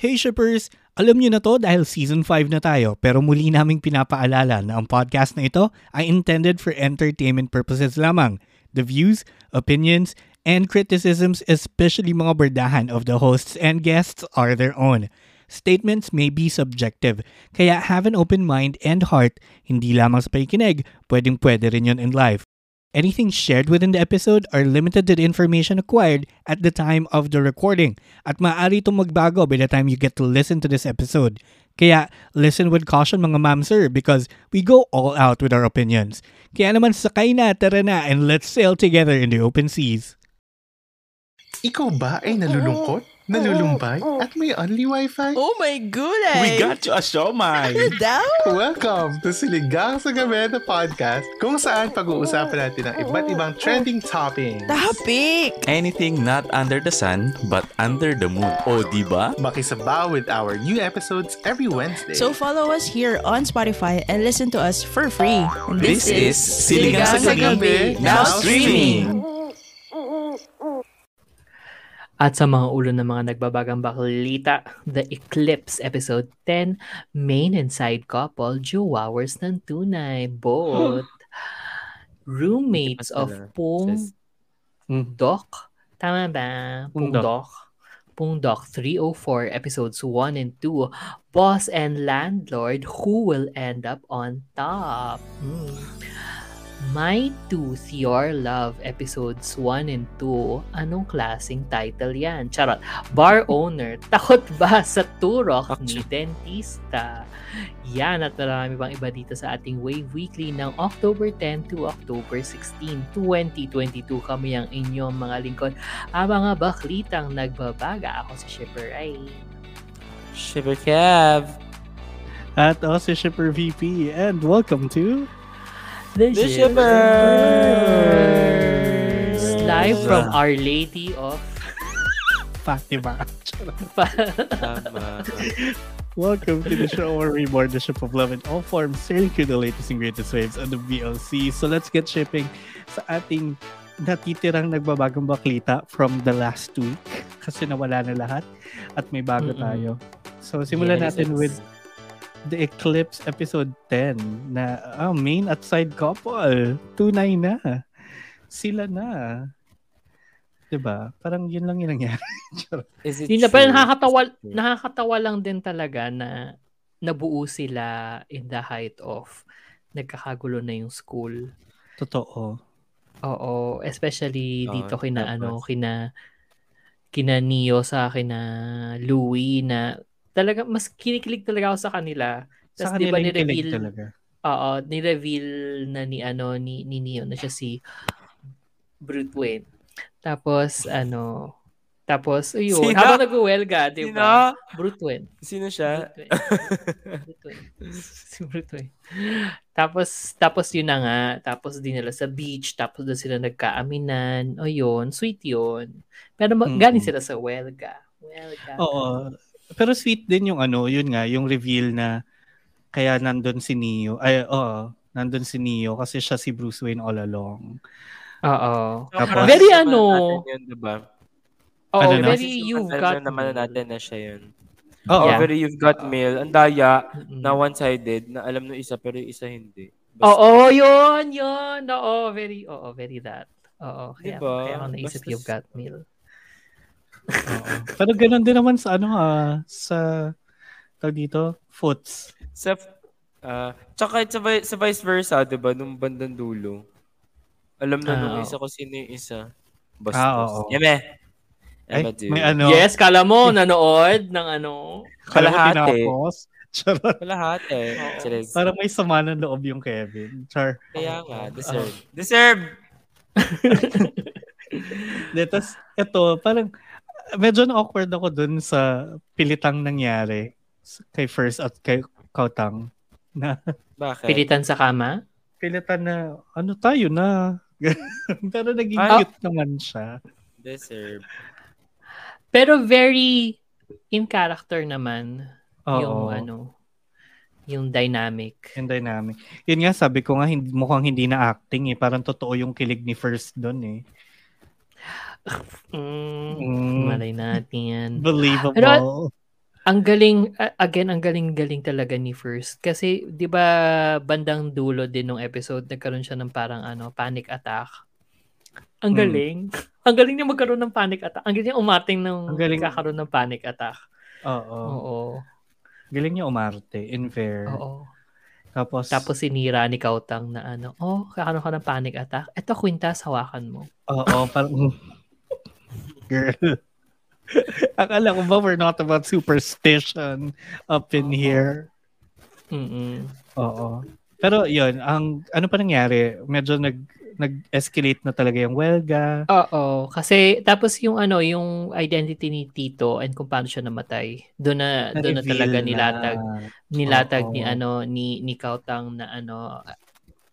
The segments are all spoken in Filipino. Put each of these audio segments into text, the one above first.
Hey shippers! Alam niyo na to dahil season 5 na tayo pero muli naming pinapaalala na ang podcast na ito ay intended for entertainment purposes lamang. The views, opinions, and criticisms especially mga berdahan of the hosts and guests are their own. Statements may be subjective, kaya have an open mind and heart, hindi lamang sa pakikinig, pwedeng pwede rin yun in life. Anything shared within the episode are limited to the information acquired at the time of the recording at maaari itong magbago by the time you get to listen to this episode. Kaya listen with caution mga ma'am sir because we go all out with our opinions. Kaya naman sakay na, tara na, and let's sail together in the open seas. Ikaw ba ay nalulungkot, nalulumbay, at may only wifi? Oh my goodness! We got you a siomay! Ano daw? Welcome to Siligang sa Gabi na podcast kung saan pag-uusapan natin ang iba't ibang trending topics. Topic! Anything not under the sun, but under the moon. O, di ba? Makisabaw with our new episodes every Wednesday. So follow us here on Spotify and listen to us for free. And This is Siligang sa Gabi, now streaming! At sa mga ulo ng mga nagbabagang baklita, The Eclipse Episode 10, Main and Side Couple, Jowowers ng Tunay, both roommates of. Pung. Doc. Tama ba? Pung. Doc. Pung Doc 304, Episodes 1 and 2, Boss and Landlord, who will end up on top? Hmm. My Tooth, Your Love, Episodes 1 and 2. Anong klaseng title yan? Charot. Bar owner, takot ba sa turok ni dentista? Yan at marami pang iba dito sa ating Wave Weekly ng October 10 to October 16, 2022. Kami ang inyong mga lingkod. Ang mga baklitang nagbabaga. Ako si Shipper Ray. Shiver Kev! At ako si Shipper VP and welcome to The, The Shippers! Live from Our Lady of Fatima. Tama. Welcome to the show where we board the ship of love in all forms, sailing through the latest and greatest waves on the BLC. So let's get shipping sa ating natitirang nagbabagong baklita from the last week kasi nawala na lahat at may bago Mm-mm. tayo. So simulan Yes, natin it's- with the Eclipse episode 10 na ah, main at side couple. Tunay na. Sila na. 'Di ba? Parang yun lang yung nangyari. Is it Hindi na, pero true? nakakatawa, nakakatawa lang din talaga na nabuo sila in the height of nagkakagulo na yung school. Totoo. Oo, especially dito kina tapos- ano, kina kina Neo sa kina Louie na talaga mas kinikilig talaga ako sa kanila. Sa Tapos di ba ni-reveal, talaga. oo, ni-reveal na ni ano ni, ni Neo na siya si Bruce Wayne. Tapos ano, tapos ayun, Sino? habang nag-uwelga, di ba? Bruce Wayne. Sino siya? Bruce Wayne. Si Bruce Wayne. Tapos, tapos yun na nga, tapos dinala sa beach, tapos doon sila nagkaaminan. O yun, sweet yun. Pero mag- Mm-mm. galing sila sa Welga. Welga. Oo. Pero sweet din yung ano, yun nga, yung reveal na kaya nandun si Neo. Ay, oo, nandun si Neo kasi siya si Bruce Wayne all along. Oo. Tapos- Very ano, Yun, diba? Oo, Ano na? very you've Attention got naman natin na siya yun. Oo. Oh, very you've got mail. Ang daya na one-sided na alam ng isa pero yung isa hindi. Oo, yun, yun. Oo, very, oo, very that. Oo, kaya, Diba? kaya ako naisip Basta- you've got mail. Oo. Pero ganun din naman sa ano ah, sa tawag dito, foots. Sa, ah, tsaka sa, sa vice versa, di ba, nung bandang dulo. Alam na Ah, nung isa kung sino yung isa. Basta. Ah, oo. Yeme. Ay, Yeme, dude. may ano, Yes, kala mo, nanood ng ano. kalahati. Charot. Lahat eh. Oo. Cheers. Parang may sama ng loob yung Kevin. Char. Kaya nga, deserve. Deserve! De, tas, ito, parang medyo na-awkward ako dun sa pilitang nangyari kay First at kay Kautang. Na Bakit? Pilitan sa kama. pilitan na, ano tayo na. Pero naging Ah. cute naman siya. Deserve. Pero very in character naman Oo. yung ano, yung dynamic. Yung dynamic. Yun nga, sabi ko nga, hindi, mukhang hindi na acting eh. Parang totoo yung kilig ni First doon eh. Mm, Mm, malay natin. believable. Pero- Ang galing, again, ang galing-galing talaga ni First. Kasi, di ba, bandang dulo din ng episode, nagkaroon siya ng parang ano, panic attack. Ang Hmm. galing. Ang galing niya magkaroon ng panic attack. Ang galing niya umating ng Ang galing. kakaroon ng panic attack. Oo. Oo. Galing niya umarte, in fair. Oo. Tapos, Tapos sinira ni Kautang na ano, oh, kakaroon ka ng panic attack. Eto, kwintas, hawakan mo. oo, parang, girl. Akala ko ba we're not about superstition up in Oo. here? Mm-mm. Oo. Pero yun, ang ano pa nangyari, medyo nag nag-escalate na talaga yung welga. Oo. Kasi, tapos yung ano, yung identity ni Tito and kung paano siya namatay. Doon na, doon na talaga na. nilatag. Nilatag Oo. ni ano, ni, ni Kautang na ano,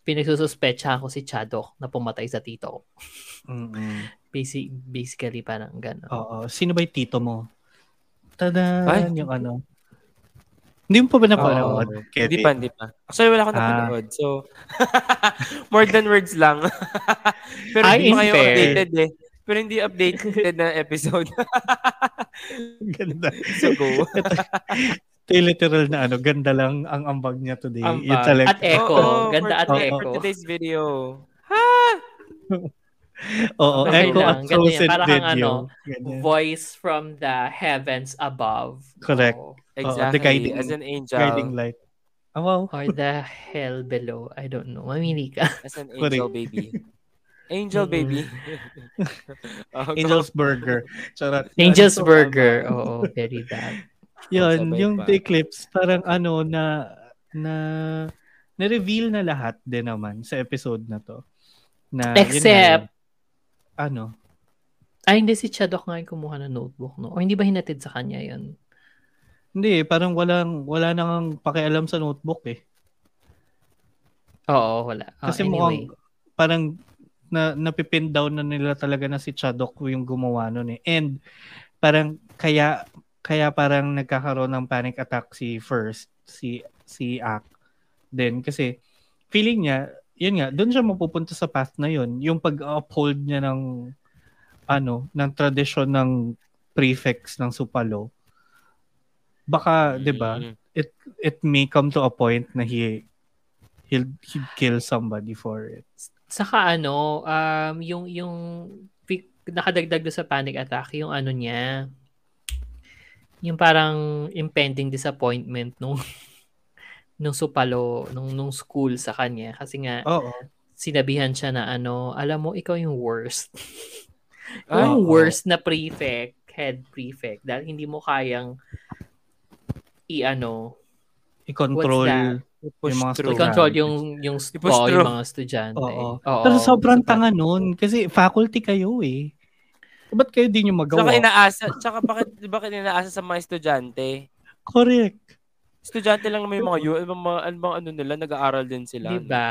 pinagsususpecha ko si Chadok na pumatay sa Tito. Ko. Mm-mm. Basic, basically, parang gano'n. Oo. Sino ba yung tito mo? Tada, Ay. yung ano. Hindi mo pa ba napanood, Oo. Kevin? Hindi pa, hindi pa. Actually, wala akong Ah. napanood. So, more than words lang. Pero Ay, hindi in pa kayo fair. updated eh. Pero hindi updated na episode. Ganda. so, go. Ito yung literal na ano, ganda lang ang ambag niya today. Ambag. Talaga. At echo. Oo, Ganda for, at for echo. today's video. Oo, Okay echo lang. at Ganda yan. frozen Para kang video. ano, Ganyan. Voice from the heavens above. Correct. Oo. Exactly. the guiding- As an angel. Guiding light. Oh, wow. Or the hell below. I don't know. Mamili ka. As an Correct. angel baby. Angel baby. Oh. Angel's Burger. Charot. Angel's So, Burger. Oo, very bad. Yun, yung pa. The Eclipse, parang ano na, na, na-reveal na lahat din naman sa episode na to. Na, Except- ano, Ay, hindi si Chadok nga yung kumuha ng notebook, no? O hindi ba hinatid sa kanya yun? hindi, parang walang, wala nang pakialam sa notebook eh. Oo, wala. Oh, Kasi anyway. mukhang, parang, na, napipin down na nila talaga na si Chadok yung gumawa nun eh. And, parang, kaya, kaya parang nagkakaroon ng panic attack si first, si, si Ak. Then, kasi, feeling niya, yun nga, doon siya mapupunta sa path na yun. Yung pag-uphold niya ng, ano, ng tradisyon ng prefects ng Supalo. Baka, 'di ba? Mm. It it may come to a point na he he'll he'd kill somebody for it. Saka ano, um, yung, yung nakadagdag doon sa panic attack, yung ano niya, yung parang impending disappointment nung nung supalo, nung, nung school sa kanya. Kasi nga, Oo. sinabihan siya na ano, alam mo, ikaw yung worst. Ay, yung oo. worst na prefect, head prefect, dahil hindi mo kayang i-ano, I-control Push yung mga through. i-control Estudyante. yung, yung, I-push oo, through. yung mga estudyante. Oo. Pero sobrang So, tanga nun kasi faculty kayo eh. Ba't kayo di nyo magawa? Tsaka inaasa, tsaka bakit, bakit inaasa sa mga estudyante? Correct. Estudyante lang naman yung mga yun, mga, mga, mga ano nila, nag-aaral din sila. Diba?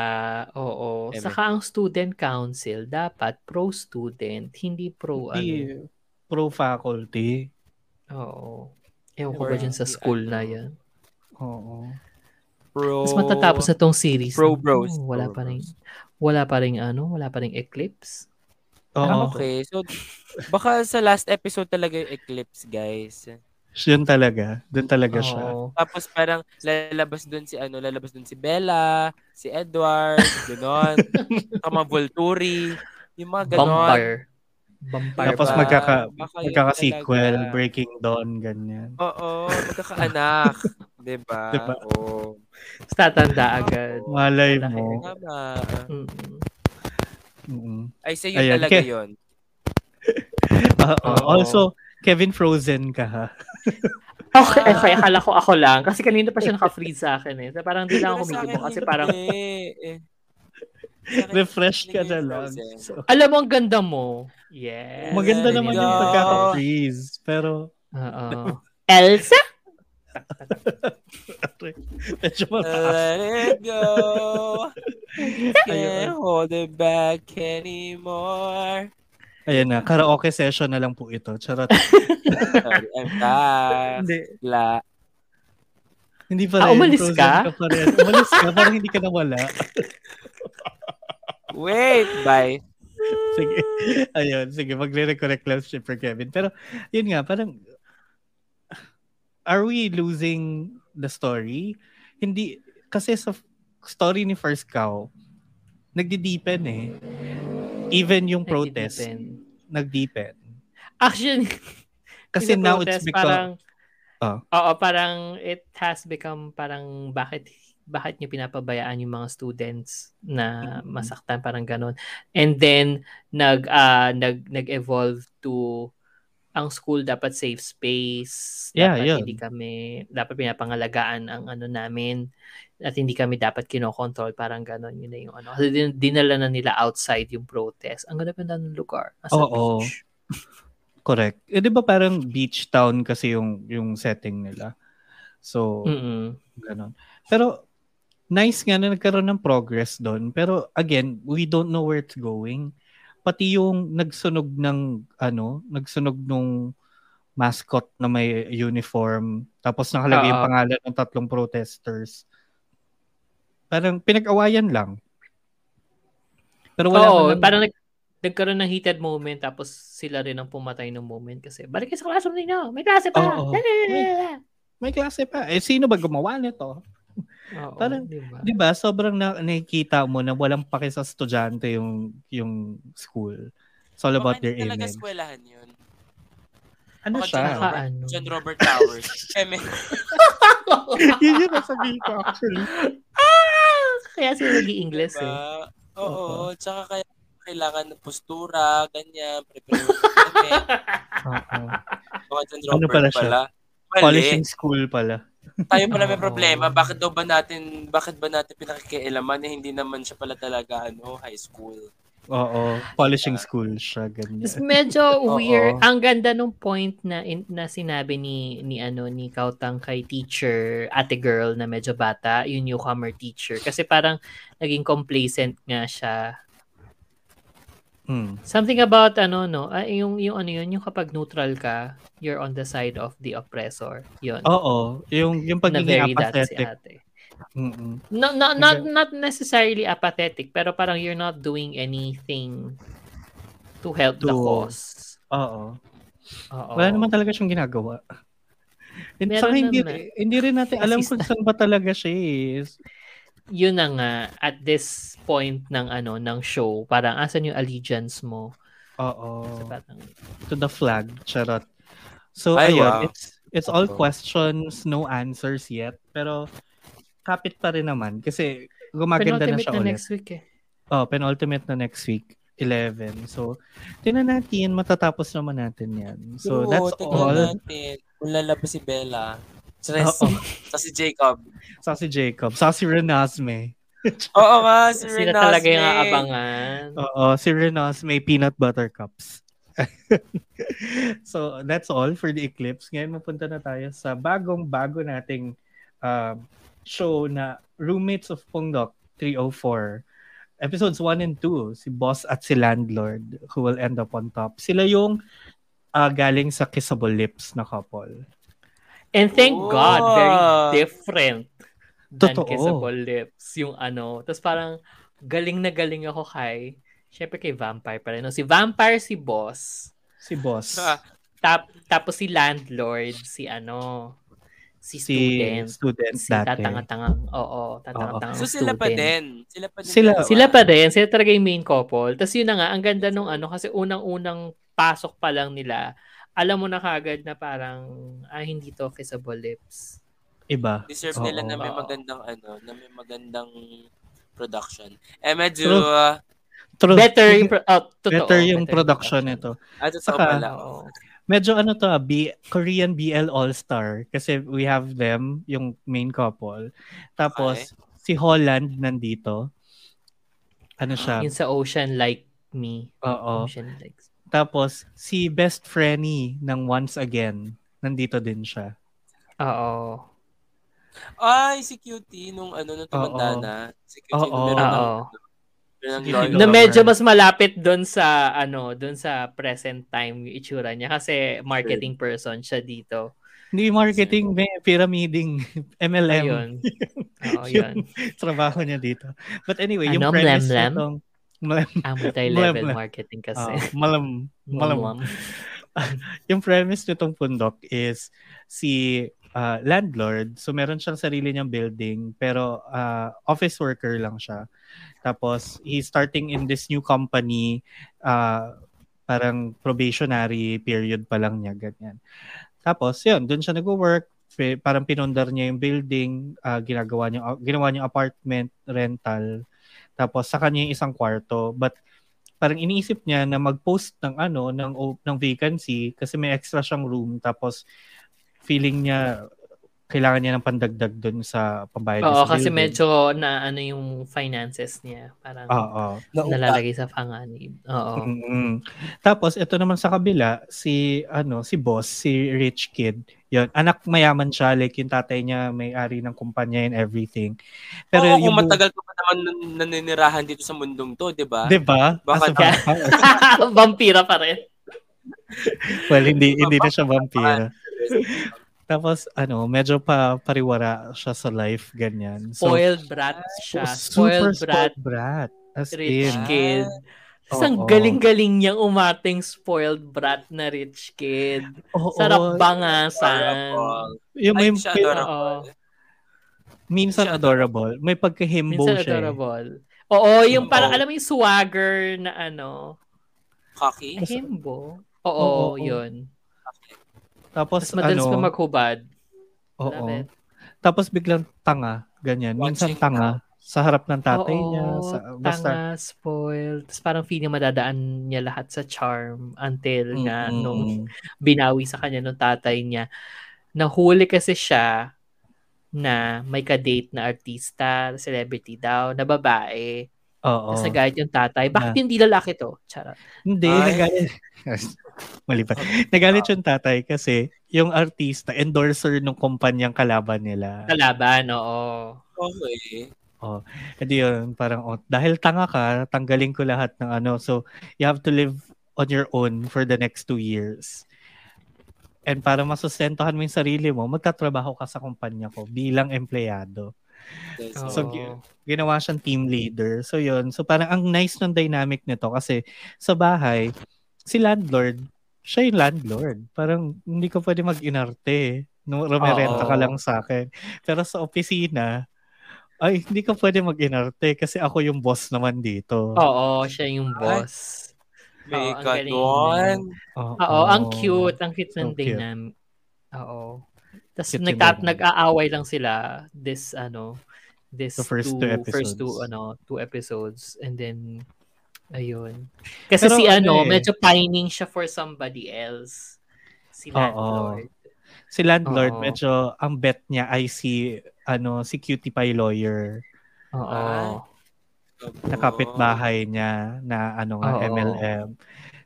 Oo. Eme. Saka ang student council, dapat pro-student, hindi pro ano. Di pro faculty. Oo. Ewan ko ba dyan sa hindi school ano. na yan. Oo. Pro, Mas matatapos na tong series. Pro bros. Wala Pro pa rin, wala pa rin ano, wala pa rin eclipse. Oo. Ah, okay. So, baka sa last episode talaga yung Eclipse, guys. Yun talaga. Doon talaga siya. Oo. Tapos parang lalabas doon si ano, lalabas doon si Bella, si Edward, gano'n. Mga Volturi, yung mga gano'n. Vampire. Vampire. Tapos Diba? magkaka, Baka magkaka-sequel, talaga. Breaking Dawn, ganyan. Oo, magkakaanak. diba? Diba? Oo. Tatanda agad. Malay Malaki. mo. Tama. Mm. Mm. Ay, sa'yo Ayan, talaga Ke- yun. Ah, Oo. also, Kevin Frozen ka ha. Okay, okay, akala ko ako lang. Kasi kanina pa siya naka-freeze sa akin eh. So, parang di lang ako kumikibo kasi hindi. parang, Eh. Refresh ka hindi na lang. Frozen. So, alam mo ang ganda mo. Yes. maganda naman yung pagkaka-freeze. Pero, Oo. Elsa? medyo mataas. Let it go. Can't hold it back anymore. Ayan na, karaoke session na lang po ito. Charot. Sorry, I'm back. hindi, La. hindi pa Ah, rin. umalis Frozen ka? pa rin. Umalis ka, parang hindi ka nawala. Wait, bye. sige. Ayun, sige, magre-reconnect lang si Shipper Kevin. Pero, yun nga, parang, are we losing the story? Hindi, kasi sa story ni First Cow, nagdi-deepen eh. Even yung protest, nag-deepen. Actually, Kasi now it's protest, become, parang, Oh. Oo, parang it has become parang bakit bakit niyo pinapabayaan yung mga students na masaktan parang ganun. And then nag ah, nag nag-evolve to ang school dapat safe space. Yeah, dapat yun. hindi kami dapat pinapangalagaan ang ano namin at hindi kami dapat kinokontrol parang ganun yun na yung ano. Kasi din, dinala na nila outside yung protest. Ang ganda ng lugar. Nasa Oo. beach. correct. Eh, di ba parang beach town kasi yung, yung setting nila? So, Mm-mm. Ganon. Pero, nice nga na nagkaroon ng progress doon. Pero, again, we don't know where it's going. Pati yung nagsunog ng, ano, nagsunog nung mascot na may uniform, tapos nakalagay yung Oo. pangalan ng tatlong protesters. Parang pinag-awayan lang. Pero wala Oo, man parang nag, nagkaroon ng heated moment tapos sila rin ang pumatay ng moment kasi balik sa classroom ninyo, may klase pa. Oo. may klase pa. Eh, sino ba gumawa nito? Oo, Parang, diba? Di ba? Sobrang na, nakikita mo na walang pake sa estudyante yung yung school. It's all about Baka their hindi talaga eskwelahan yun. Ano Baka siya? John Robert, Ano? John Robert Towers. Eme. Yun yung nasabihin ko actually. Kaya sila naging English eh. Diba? Oo, tsaka kaya kailangan ng postura, ganyan, prepare. Oo. Baka John Ano Robert pala pala. siya? Mali. Polishing school pala. Tayo pala may problema. Bakit daw ba natin, bakit ba natin pinakikialaman eh, hindi naman siya pala talaga ano, high school. Oo. Polishing school siya. Ganyan. medyo Oo. weird. Ang ganda nung point na in, na sinabi ni ni ano ni Kautang kay teacher, ate girl na medyo bata, yung newcomer teacher kasi parang naging complacent nga siya Mm. Something about ano no, ah, yung yung ano yun, yung kapag neutral ka, you're on the side of the oppressor. Yun. Oo. Yung, yung na pagiging si apathetic. ate. Mm-mm. No, no, not not necessarily apathetic, pero parang you're not doing anything to help the To- cause. Oo. Oo. Wala naman talaga siyang ginagawa. And Meron saka hindi, naman. hindi rin natin alam kung saan ba talaga siya eh. Yun na nga at this point ng ano ng show, parang asan yung allegiance mo? Oo. So, parang, to the flag. Charot. So, Ay, ayun. wow. It's, it's all questions, no answers yet. Pero, kapit pa rin naman. Kasi, gumaganda na penultimate siya na ulit. next week eh. Oh, penultimate na next week. 11. So, tinan natin, matatapos naman natin yan. So, Oo, that's all. natin. Kung lalabas si Bella. Stress. Oo. Sa si Jacob. Sa si Jacob. Sa si Renasme. Oo nga, si Sila Renasme. talaga yung aabangan. Oo, si Renasme peanut butter cups. so, that's all for the eclipse. Ngayon, mapunta na tayo sa bagong-bago nating um, show na Roommates of Pungdok 304. Episodes 1 and 2, si Boss at si Landlord who will end up on top. Sila yung ah, galing sa Kissable Lips na couple. And thank Oh. God, very different than Totoo. Kissable Lips. Yung ano. Tapos parang galing na galing ako kay, syempre kay Vampire pa rin. No? Si Vampire, si Boss. Si Boss. Ah, Tap, tapos si Landlord, si ano, si si Student. student Si dati. tatanga-tangang, oo, tatanga-tangang so sila pa student. din. Sila pa din. Sila- dalawa. Sila pa din, sila talaga yung main couple. Tapos yun na nga, ang ganda nung ano, kasi unang-unang pasok pa lang nila, alam mo na kagad na parang, ah, hindi to kissable lips. Iba. Deserve nila Oo. na may magandang ano, na may magandang production. Eh medyo, True. uh, True. Better yung, pro- oh, totoo, better yung better production nito. ah, totoo Saka- pala. Oo. Medyo ano to, ah, B, Korean BL All-Star. Kasi we have them, yung main couple. Tapos, si Holland nandito. Ano siya? Yung sa Ocean Like Me. Oo. Ocean Like Tapos, si best friendy ng Once Again. Nandito din siya. Oo. Ay, si Cutie nung ano, nung tumanda na. Si Cutie Oo. nung meron ng, Oo. meron ng. Lord. Na medyo mas malapit doon sa ano, doon sa present time yung itsura niya kasi marketing person siya dito. Hindi marketing, may pyramiding. MLM. Ayun. Oo, yun. Trabaho niya dito. But anyway, yung Ano, premise nitong... Mlem, Ah, multi-level Malam- marketing kasi. ah, malam, malam. Malam. yung premise nitong pundok is si ah, landlord. So meron siyang sarili niyang building pero ah, office worker lang siya. Tapos he's starting in this new company ah, parang probationary period pa lang niya ganyan. Tapos yun, doon siya nagwo-work, Pe- parang pinundar niya yung building, ah, ginagawa niya ginawa niya apartment rental. Tapos sa kanya yung isang kwarto, but parang iniisip niya na mag-post ng ano ng ng vacancy kasi may extra siyang room tapos feeling niya kailangan niya ng pandagdag doon sa pambayad Oo, sa kasi building. medyo na ano yung finances niya. Parang Oo. nalalagay sa panganib. Oo. Mm-mm. Tapos ito naman sa kabila si ano si boss si rich kid. Yon, anak mayaman siya like yung tatay niya may-ari ng kumpanya and everything. Pero Oo, kung yung matagal ka pa naman nan- naninirahan dito sa mundong to, di ba? 'di ba? Baka-. Vampira pa rin. well, hindi hindi na siya vampira. Tapos ano, medyo pa pariwara siya sa life ganyan. So Spoiled brat siya. super Spoiled brat. spoiled brat. As Rich in. kid. Isang Oo. galing-galing niyang umating spoiled brat na rich kid. Oo, Sarap bangasan. Adorable. Yung may, Ay, siya adorable. Oo. minsan adorable. May pagka-himbo Minsan siya. eh. adorable. Oo, yung parang Oo. alam mo yung swagger na ano. Cocky? Himbo. Oo, Oo, oo. yun. Tapos Tapos madalas ano, pa maghubad. oo. Tapos biglang tanga, ganyan. Minsan Watching tanga sa harap ng tatay Oo, niya. Sa, basta, tanga, spoiled. Tapos parang feeling madadaan niya lahat sa charm until nga Mm-mm. nung binawi sa kanya nung tatay niya. Nahuli kasi siya na may ka-date na artista, celebrity daw, na babae. Oo. Tapos nagalit yung tatay. Bakit Na- hindi lalaki to? Charot. Hindi, Ay. nagalit. Mali pa. Nagalit yung tatay kasi yung artista, endorser ng kumpanyang kalaban nila. Kalaban, oo. Okay. Hindi yun, parang, oh, dahil tanga ka, tanggalin ko lahat ng ano. So, you have to live on your own for the next two years. And para masustentuhan mo yung sarili mo, magtatrabaho ka sa kumpanya ko bilang empleyado. So, gi- ginawa siyang team leader. So, yun. So, parang ang nice ng dynamic nito kasi sa bahay, si landlord, siya yung landlord. Parang hindi ko pwede mag-inarte. No, rumerenta ka Oo. lang sa akin. Pero sa opisina, ay, hindi ka pwede mag-inarte kasi ako yung boss naman dito. Oo, siya yung boss. May Oo, ganon. Oo, ang cute. Ang cute ng So dynamic. Oo. Tapos nagtat nag-aaway lang sila this ano this The first two, two first two episodes. ano two episodes and then ayun. Kasi Pero si ano, ano eh. medyo pining siya for somebody else. Si Oo. landlord. Si landlord, Oo. medyo ang bet niya ay si ano si cutie pie lawyer Oo. Ah. na kapitbahay niya na ano nga Oo. MLM.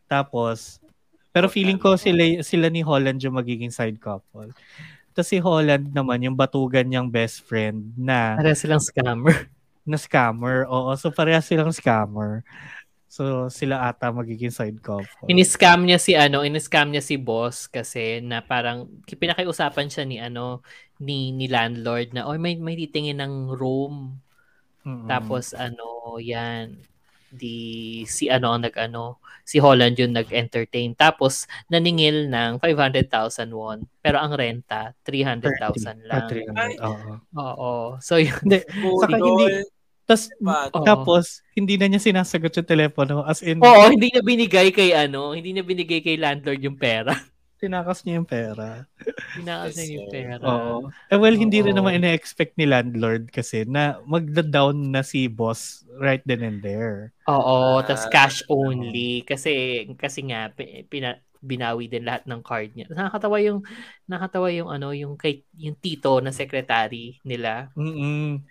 Tapos pero feeling ko sila sila ni Holland yung magiging side couple. Tapos si Holland naman yung batugan niyang best friend na Para silang scammer. na scammer. Oo, so parehas silang scammer. So sila ata magiging side couple. Iniscam niya si ano, iniscam niya si boss kasi na parang pinakiusapan siya ni ano ni ni landlord na oy may may titingin ng room Mm-mm. Tapos ano, yan di si ano ang nag-ano, si Holland yung nag-entertain. Tapos naningil ng 500,000 won. Pero ang renta 300,000 lang. Ah, 300, Oo. Oo. So yun. Hindi, saka hindi, tas, tapos, hindi na niya sinasagot yung telepono. As in, Oo, hindi na binigay kay ano, hindi na binigay kay landlord yung pera. Tinakas niya yung pera. Tinakas niya yung pera. Oo. Eh well, hindi rin Oo. naman ina-expect ni landlord kasi na magda-down na si boss right then and there. Oo, tas Ah, cash only kasi kasi nga pi- pina, binawi din lahat ng card niya. Nakakatawa yung nakakatawa yung ano, yung kay yung tito na secretary nila. Mm-mm.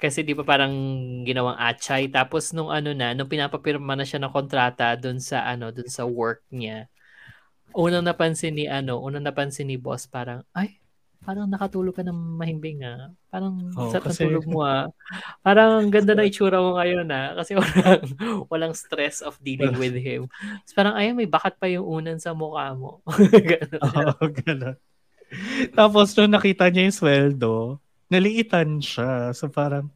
Kasi di ba parang ginawang atchay tapos nung ano na, nung pinapapirma na siya ng kontrata doon sa ano, doon sa work niya. Unang napansin ni ano, unang napansin ni boss parang ay parang nakatulog ka ng mahimbing ah. Parang Oo, sarap kasi- tulog mo ah. Parang ang ganda na itsura mo ngayon ah. Kasi walang, walang stress of dealing with him. Tapos parang ay may bakat pa yung unan sa mukha mo. Ganun. Tapos, nung nakita niya yung sweldo, naliitan siya. So, parang,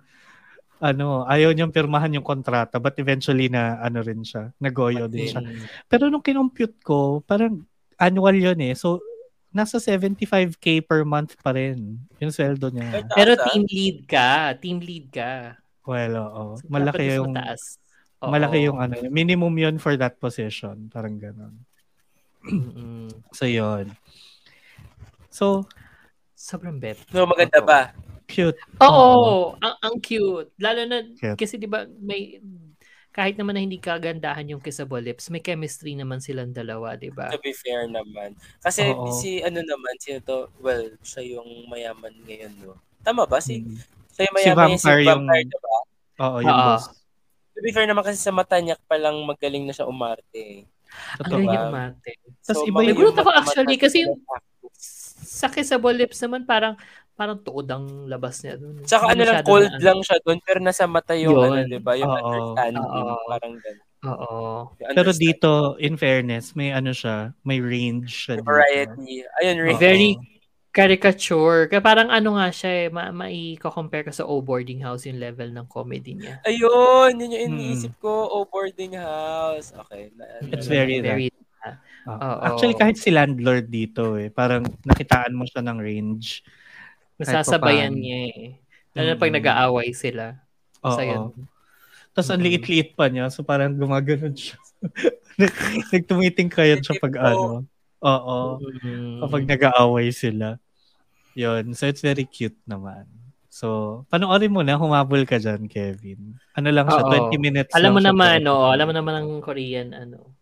ano, ayaw niyang pirmahan yung kontrata but eventually na, ano rin siya, nagoyo din siya. Pero nung kinompute ko, parang annual yun eh. So, nasa 75k per month pa rin yung sweldo niya. Pero team lead ka. Team lead ka. Well, oo. So, Malaki yung mataas. Oo. malaki yung ano, minimum yun for that position, parang ganun. So yun. So, Sobrang bet. No, maganda ba? Cute. Oo, ang, ang cute. Lalo na, Cute. kasi di ba, may, kahit naman na hindi kagandahan yung kissable lips, may chemistry naman silang dalawa, di ba? To be fair naman. Kasi Oo. si ano naman, sino to? Well, siya yung mayaman ngayon, no? Tama ba? Si, Mm. siya yung Si mayaman yung si Vampire yung- Vampire, diba? Oo, yung Oo. boss. To be fair naman kasi sa mata niya pa lang magaling na siya umarte. Ang Totoo. galing ba? yung umarte. Tas iba mga yung- Nagulat ako actually kasi yung- Sa kissable lips naman, parang, parang tuod ang labas niya dun. Tsaka ano lang, cold na- lang siya doon, pero nasa mata yung Yun. ano, di ba? Yung Oo. understanding, Oo. parang gano'n. Oo. Pero dito, in fairness, may ano siya, may range siya May dito. variety. Ayun. Rick. Very caricature. Kaya parang ano nga siya eh, ma mai-compare ka sa O Boarding House yung level ng comedy niya. Ayun, yun yung Mm. iniisip ko. Oh, boarding house. Okay. Na, It's na- very very Ah. Oo. Actually, kahit si landlord dito eh, parang nakitaan mo siya ng range. Nasasabayan niya eh. Lalo na pag nag-aaway sila. Oo. So, yun. Tapos ang liit-liit pa niya, so parang gumaganon siya. Nagtumiting kayo siya pag ano. Oo. Mm. Kapag nag-aaway sila. Yun. So, it's very cute naman. So, panoorin mo na, humabol ka dyan, Kevin. Ano lang siya, Oo. 20 minutes Alam mo naman, episode. Alam mo naman ang Korean, ano.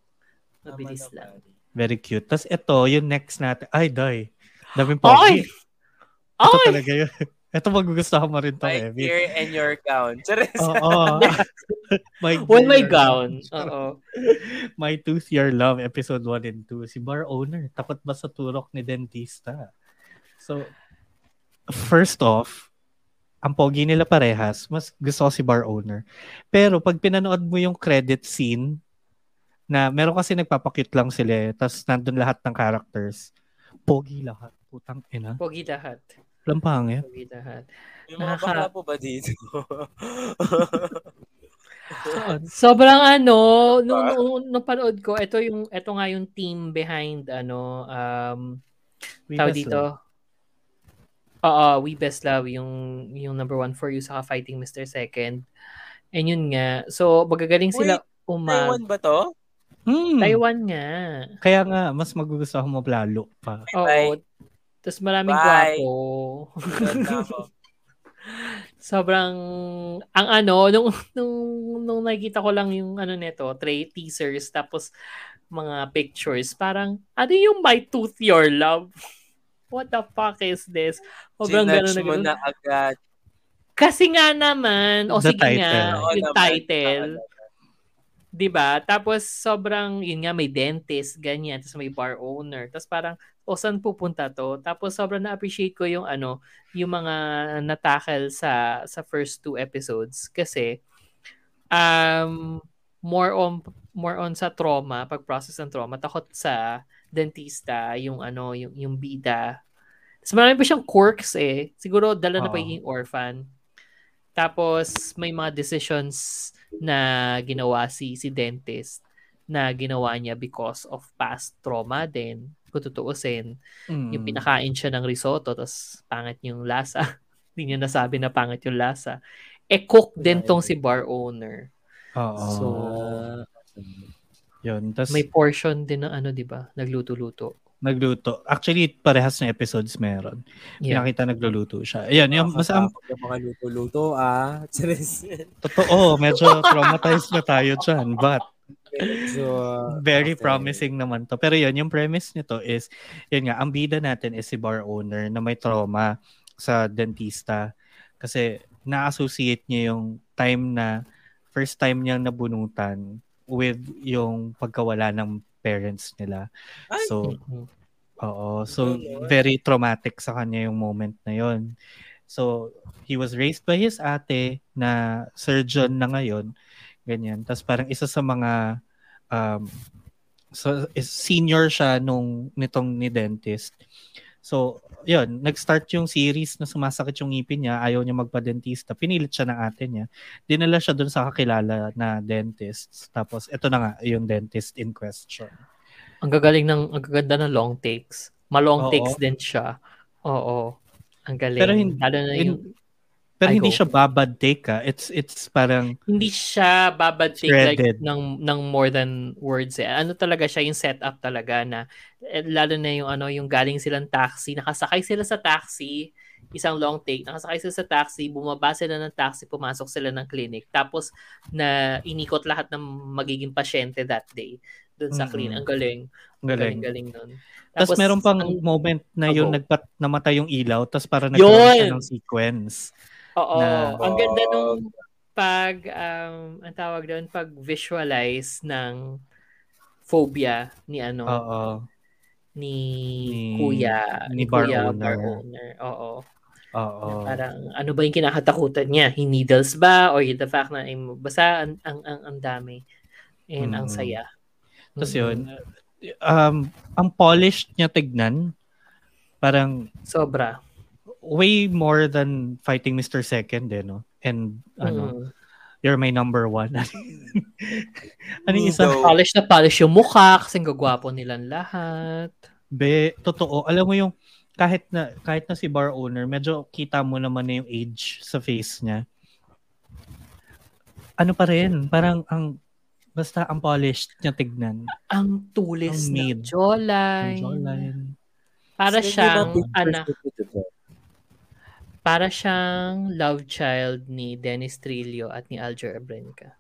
Mabilis lang. Very cute. Tapos ito, yung next natin. Ay, day. Daming Ay! pogi. Ito Ay! talaga yun. Ito magugustuhan mo rin to, My Kevin. gear and your gown. Oo. my Well, my gown. Oo. My Tooth Your Love, episode 1 and 2. Si bar owner, takot ba sa turok ni dentista? So, first off, ang pogi nila parehas, mas gusto ko si bar owner. Pero pag pinanood mo yung credit scene, na meron kasi nagpapakit lang sila, eh, tapos nandun lahat ng characters, pogi lahat. Putang ina. Pogi lahat. Lampangit. Pogi lahat. Yung mga Nakaka- bakla po ba dito? Sobrang ano, nung, nung, nung panood ko, ito yung ito nga yung team behind ano um We best dito. Oo, We Best Love yung yung number one for you sa Fighting Mr. Second. And yun nga. So, magagaling sila umag. Taiwan ba to? Hmm. Taiwan nga. Kaya nga, mas magugustuhan mo lalo pa. Oo. Tapos maraming Bye. gwapo. Sobrang ang ano nung nung nung nakikita ko lang yung ano nito, tray teasers tapos mga pictures, parang ano yung My Tooth Your Love? What the fuck is this? Sobrang Sinatch gano'n na gano'n. na agad. Kasi nga naman, o The sige nga, title. Oo yung naman. title, 'di ba? Tapos sobrang yun nga may dentist, ganyan, tapos may bar owner. Tapos parang o saan pupunta to? Tapos sobrang na-appreciate ko yung ano, yung mga natakal sa sa first two episodes kasi um more on more on sa trauma, pag-process ng trauma, takot sa dentista, yung ano, yung yung bida. Tapos marami pa siyang quirks eh. Siguro dala na Oo. pagiging orphan. Tapos may mga decisions na ginawa si si dentist na ginawa niya because of past trauma din. Kung tutuusin, Hmm. yung pinakain siya ng risotto tapos pangit yung lasa. Hindi niya nasabi na pangit yung lasa. Eh, cook din tong si bar owner. Oo. So, yun. Tapos, may portion din ng ano, di ba? Nagluto-luto. nagluto. Actually, parehas na episodes meron. Yeah. Pinakita nagluluto siya. Ayan, yung mas ang Nakakatakot yung mga luto-luto, ah. Totoo, medyo traumatized na tayo dyan. But, Medyo, very okay. promising naman to. Pero yun, yung premise nito is, yun nga, ang bida natin is si bar owner na may trauma sa dentista. Kasi na-associate niya yung time na first time niyang nabunutan with yung pagkawala ng parents nila. Ay! So. Oo. So, very traumatic sa kanya yung moment na yon. So, he was raised by his ate na surgeon na ngayon. Ganyan. Tapos parang isa sa mga um, so, is senior siya nung nitong ni dentist. So, yun, nag-start yung series na sumasakit yung ngipin niya, ayaw niya magpa-dentista. Pinilit siya ng ate niya. Dinala siya dun sa kakilala na dentist. Tapos, ito na nga, yung dentist in question. Ang gagaling ng, ang gaganda ng long takes. Malong Oo. takes din siya. Oo. Ang galing. Pero hin- Lalo na yung, Pero I hindi go. siya babad take ah. It's it's parang hindi siya babad take like ng, ng more than words eh. Ano talaga siya yung setup talaga na eh, lalo na yung ano yung galing silang taxi, nakasakay sila sa taxi, isang long take, nakasakay sila sa taxi, bumaba sila ng taxi, pumasok sila ng clinic. Tapos na inikot lahat ng magiging pasyente that day doon sa clinic. Ang galing. ang galing. Galing, nun. Tapos meron pang ang- moment na Ako. yung nagpat namatay yung ilaw tapos para Yun! nagkaroon siya ng sequence. Oo. na- ang ganda nung pag, um, ang tawag doon, pag visualize ng phobia ni ano, Oo. ni, Ni- Kuya, ni ni, bar Kuya owner. bar owner. Oo. Oo. Na Parang ano ba yung kinakatakutan niya? He needles ba or the fact na ay, basta ang ang ang, ang dami and ang Mm. saya. Tapos yun, um, ang polished niya tignan, parang Sobra. Way more than fighting Mr. Second eh, no? And ano, Mm. you're my number one. ano yung isa? So, Polish na polish yung mukha kasi ang gagwapo nilang lahat. Be, totoo. Alam mo yung kahit na kahit na si bar owner, medyo kita mo naman na yung age sa face niya. Ano pa rin, parang ang basta ang polished niya tignan. Ang tulis Ang ng mid. jawline. Ang jawline. Para Sige, siyang diba, anak, ko dito. Para siyang love child ni Dennis Trillo at ni Alger Abrenca.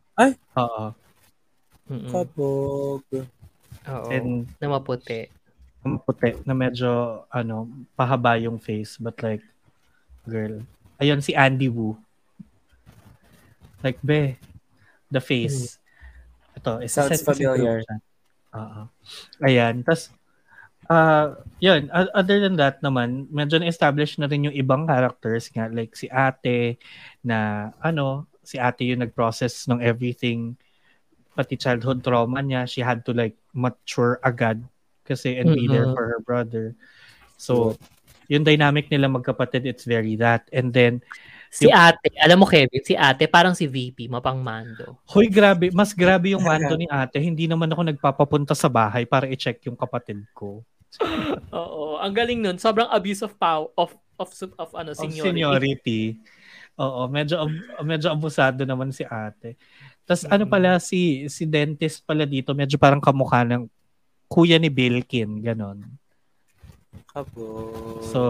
Oo. Mm-mm. Kabog. Oo. And na maputi. ang puti na medyo ano, pahaba yung face but like girl. Ayun si Andy Wu. Like be the face. Ito, isa Sounds familiar. Oo. Ayan, tas uh, yun, other than that naman, medyo na-establish na rin yung ibang characters nga like si Ate na ano, si Ate yung nag-process ng everything pati childhood trauma niya, she had to like mature agad kasi and be there Mhm. for her brother. So, yung dynamic nila magkapatid, it's very that. And then, Si Yung- ate, alam mo Kevin, si ate parang si VP, mapangmando. hoy grabe, mas grabe yung mando ni ate. Hindi naman ako nagpapapunta sa bahay para i-check yung kapatid ko. Oo, ang galing nun. Sobrang abuse of power of of of, of ano Of seniority. seniority. Oo, medyo ab- medyo abusado naman si ate. Tapos ano pala si si dentist pala dito, medyo parang kamukha ng kuya ni Bilkin, ganon. Kabog. So,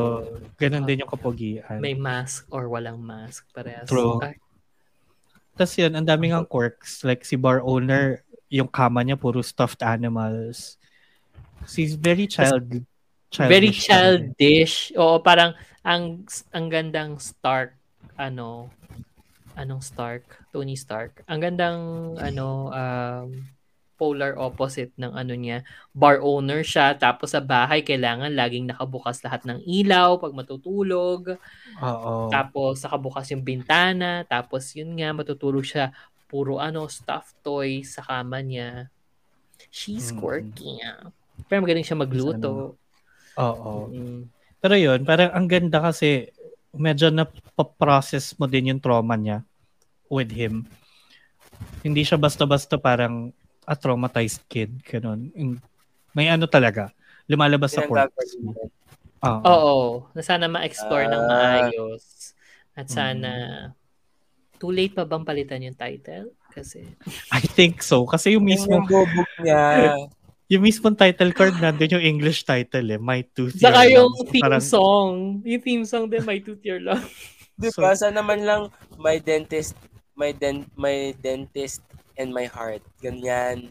ganon din yung kapugian. May mask or walang mask parehas. True. Ay, Tapos yun, ang daming ang quirks. Like si bar owner, yung kama niya puro stuffed animals. She's very child childish very childish. Oo, parang ang ang gandang Stark ano anong Stark? Tony Stark. Ang gandang ano um polar opposite ng ano niya. Bar owner siya tapos sa bahay kailangan laging nakabukas lahat ng ilaw pag matutulog. Oo. Tapos nakabukas yung bintana, tapos yun nga matutulog siya puro ano stuffed toys sa kama niya. She's Mm. quirky. ah. Pero magaling siya magluto. Oo. Mm. Pero yun, parang ang ganda kasi medyo na-process mo din yung trauma niya with him. Hindi siya basta-basta parang a traumatized kid. Ganun. May ano talaga. Lumalabas sa gagawin mo. Oo. Oo. Na sana ma-explore ng Ah. maayos. At sana, Mm. too late pa bang palitan yung title? Kasi, I think so. Kasi yung Yun mismo, yung bubog niya. Yung mismo title card nandun yung English title eh. My Tooth saka Your yung Lungs. theme Parang, song. Yung theme song din, My Tooth Your Love. Di So- ba? Sana man lang my dentist, my den my dentist and my heart. Ganyan.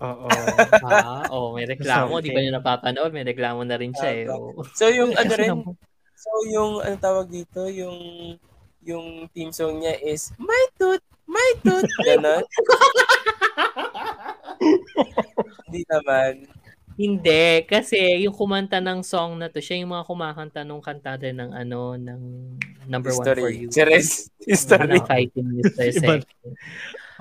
Oo. ah, oh, may reklamo. Di ba niya napapanood? May reklamo na rin siya eh. Oh. So yung ano rin, naman- so yung ano tawag dito, yung yung theme song niya is My Tooth, My Tooth. Ganon. Hindi naman. Hindi, kasi yung kumanta ng song na to, siya yung mga kumakanta nung kanta din ng ano, ng number one for History. you. Series. History. Ng fighting Mr. Iba- Second.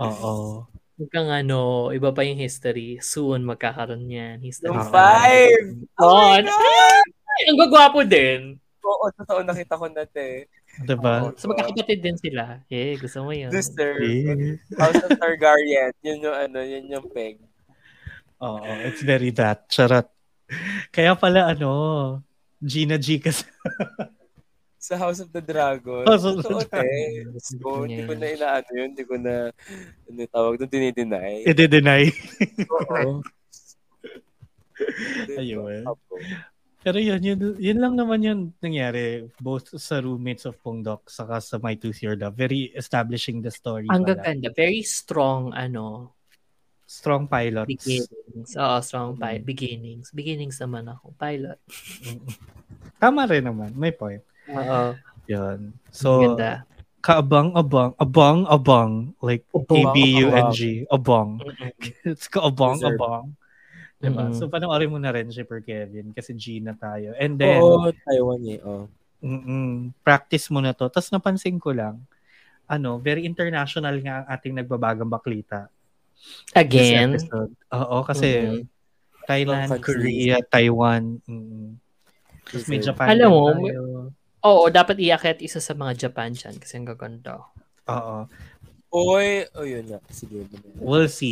Oo. Huwag kang ano, iba pa yung history. Soon magkakaroon yan. History. Yung five. Oh my God! God! Ay, ang gagwapo din. Oo, totoo nakita ko na te. Diba? So magkakapatid din sila. Eh, gusto mo yun. Sister. Eh. House of Targaryen. Yun yung ano, yun yung peg. Oo, it's very that. Charot. Kaya pala ano, Gina G kasi. Sa House of the Dragon. House of the Totoo, Dragon. hindi ko na inaano yun. Hindi ko na, ano tawag doon, dinideny. I-deny. Oo. Ayun. Pero yun, yun, yun lang naman yun nangyari both sa roommates of Pongdok saka sa My Tooth Your Love. Very establishing the story. Ang gaganda. Very strong, ano, Strong pilots. beginnings. Oo, strong pi- beginnings. Beginnings naman ako. Pilot. Tama rin naman. May point. Oo. Yun. So, ganda. kaabang-abang, abang-abang, like Abang, A-B-U-N-G, abang. Mm-mm. It's kaabang-abang. Diba? Mm-mm. So, panoorin mo na rin si Per Kevin kasi Gina tayo. And then, Oo, Taiwan eh. Oh. practice mo na to. Tapos napansin ko lang, ano, very international nga ang ating nagbabagang baklita. Again. Oo, kasi Mhm. Thailand. Korea, Taiwan. Mm. Tapos may Japan Alam mo, tayo. Oo, dapat iakyat isa sa mga Japan dyan kasi ang gaganda. Oo. Oy, oh yun na. Sige. We'll see.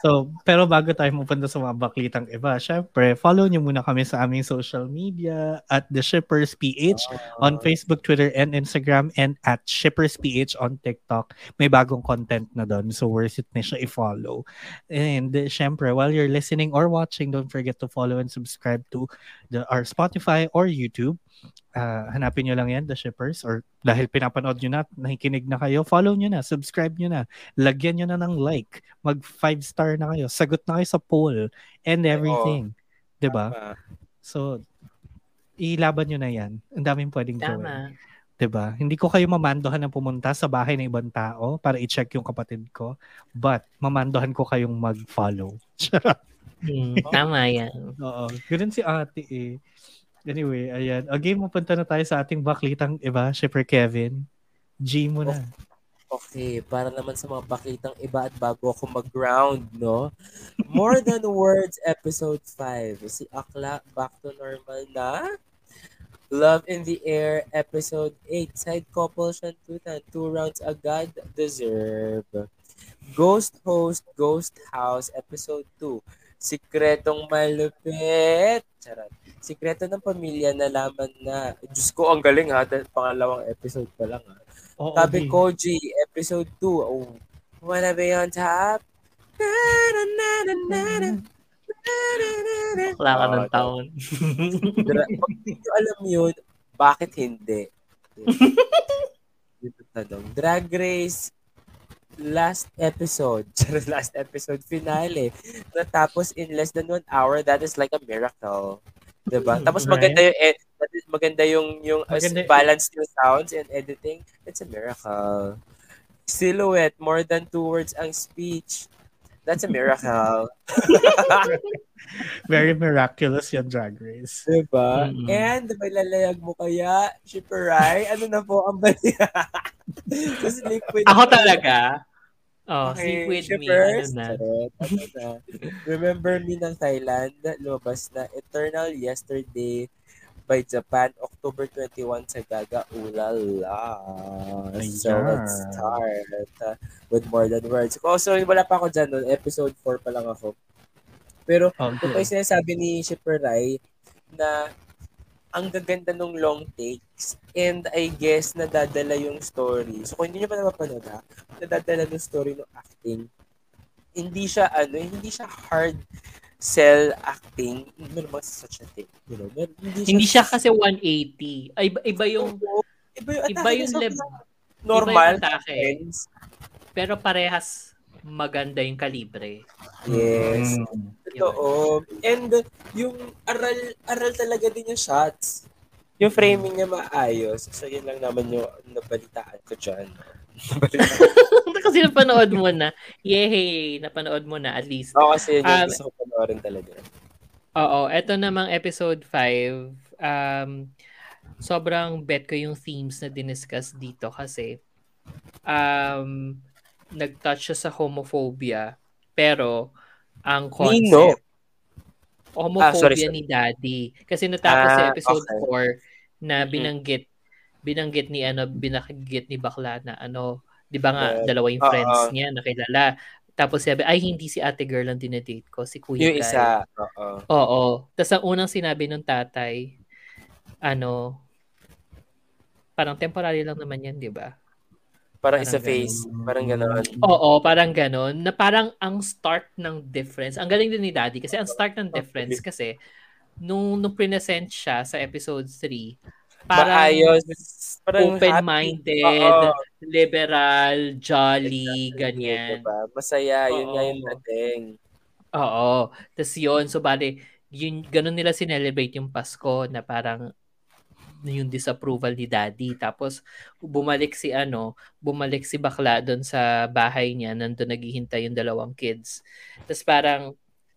So, pero bago tayo mapunta sa mga baklitang iba, syempre, follow nyo muna kami sa aming social media at The Shippers PH on Facebook, Twitter, and Instagram and at Shippers PH on TikTok. May bagong content na doon, so worth it na siya i-follow. And uh, syempre, while you're listening or watching, don't forget to follow and subscribe to the, our Spotify or YouTube. Ah, hanapin nyo lang yan, The Shippers. Or dahil pinapanood nyo na, nakikinig na kayo, follow nyo na, subscribe nyo na, lagyan nyo na ng like, mag five star na kayo, sagot na kayo sa poll, and everything. 'Di ba? Tama. So, ilaban nyo na yan. Ang daming pwedeng gawin. Tama. 'di ba? Hindi ko kayo mamandohan ng pumunta sa bahay ng ibang tao para i-check yung kapatid ko, but mamandohan ko kayong mag-follow. Hmm, tama yan. Oo. Ganun si ate eh. Anyway, ayan. Okay, mapunta na tayo sa ating baklitang iba, Shipper Kevin. G mo na. Okay, para naman sa mga bakitang iba at bago ako mag-ground, no? More Than Words Episode 5. Si Akla back to normal na. Love in the Air Episode 8. Side couple shantutan. Two rounds agad deserve. Ghost Host Ghost House Episode 2. Sikretong malupit. Charot. Sikreto ng pamilya nalaman na. Diyos ko, ang galing ha. Pangalawang episode pa lang ha. Oo, Sabi babe. Koji, episode 2. Oh, wanna be on top? Na, na, na, na, na, na. Na, na, na, na. Bakla ka ng Oh, taon. Pag hindi alam yun, bakit hindi? Dito tanong. Drag Race last episode, last episode finale, natapos in less than one hour, that is like a miracle. Diba? Tapos maganda yung, ed- that is- maganda yung, yung uh, Maganda- balance yung sounds and editing. It's a miracle. Silhouette, more than two words ang speech. That's a miracle. Very miraculous yung drag race. Diba? Mm-mm. And may lalayag mo kaya, Shipperay, ano na po ang bali? so, sleep with Ako me. talaga. Oh, sleep with me. Ano shippers. na? Charot, ano na. Remember Me ng Thailand, lumabas na Eternal Yesterday by Japan, October 21 sa Gaga Ulala. So, Ayan. let's start uh, with More Than Words. Oh, sorry, wala pa ako dyan nun. Episode 4 pa lang ako. Pero, ito Okay. yung sinasabi ni Shipper Rai na ang gaganda nung long takes and I guess nadadala yung story. So kung hindi nyo pa napapanood ha, nadadala yung story ng acting. Hindi siya ano, hindi siya hard sell acting. Ano naman such a thing? You know, mer- hindi siya, Hindi siya kasi 180. Ay, iba, iba yung Oo, iba yung, iba yung level. normal Iba yung. Pero parehas maganda yung kalibre. Yes. Mm. Totoo. And yung aral, aral talaga din yung shots. Yung framing niya maayos. So, yun lang naman yung nabalitaan ko dyan. kasi napanood mo na. Yay! Napanood mo na at least. Oo, kasi yun Um, gusto ko panoorin talaga. Oo, eto namang episode 5. Um, sobrang bet ko yung themes na diniscuss dito kasi um, nag-touch siya sa homophobia. Pero, ang concept, Nino? homophobia Ah, sorry, sorry. ni Daddy. Kasi natapos sa Ah, episode okay. 4 na binanggit binanggit ni ano binanggit ni bakla na ano 'di ba nga Yeah. dalawa yung friends niya nakilala Tapos sabi, ay hindi si ate girl ang dinedate ko, si Kuya Yung isa. Oo. Oo. Tapos ang unang sinabi ng tatay, ano, parang temporary lang naman yan, di ba? Parang Parang isa face. Parang gano'n. Oo, parang ganon. Na parang ang start ng difference. Ang galing din ni Daddy kasi ang start ng difference kasi nung, nung present siya sa episode 3, parang Maayos. Parang open-minded, Oo. liberal, jolly, Exactly, ganyan. Diba? Masaya. Yun nga Oo. yung dating. Oo. Tapos yun, so bali, yun, ganun nila sinelebrate yung Pasko na parang yung disapproval ni daddy. Tapos bumalik si ano, bumalik si bakla doon sa bahay niya, nandun naghihintay yung dalawang kids. Tapos parang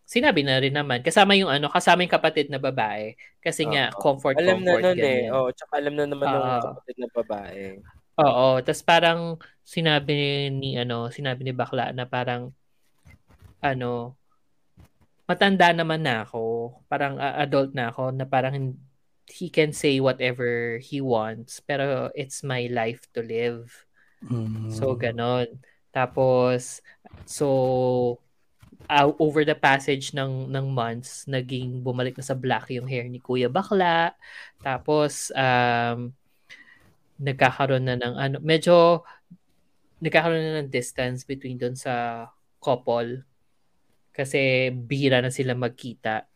sinabi na rin naman, kasama yung ano, kasama yung kapatid na babae. Kasi nga, Oo. comfort, Alam na comfort, nun eh. ganyan. Oh, tsaka alam na naman ng Oo. kapatid na babae. Oo, tapos parang sinabi ni ano, sinabi ni Bakla na parang ano matanda naman na ako. Parang uh, adult na ako na parang he can say whatever he wants pero it's my life to live. Mm. So ganon. Tapos so uh, over the passage ng ng months naging bumalik na sa black yung hair ni Kuya Bakla. Tapos um nagkakaroon na ng ano, medyo nagkakaroon na ng distance between doon sa couple kasi bihira na sila magkita.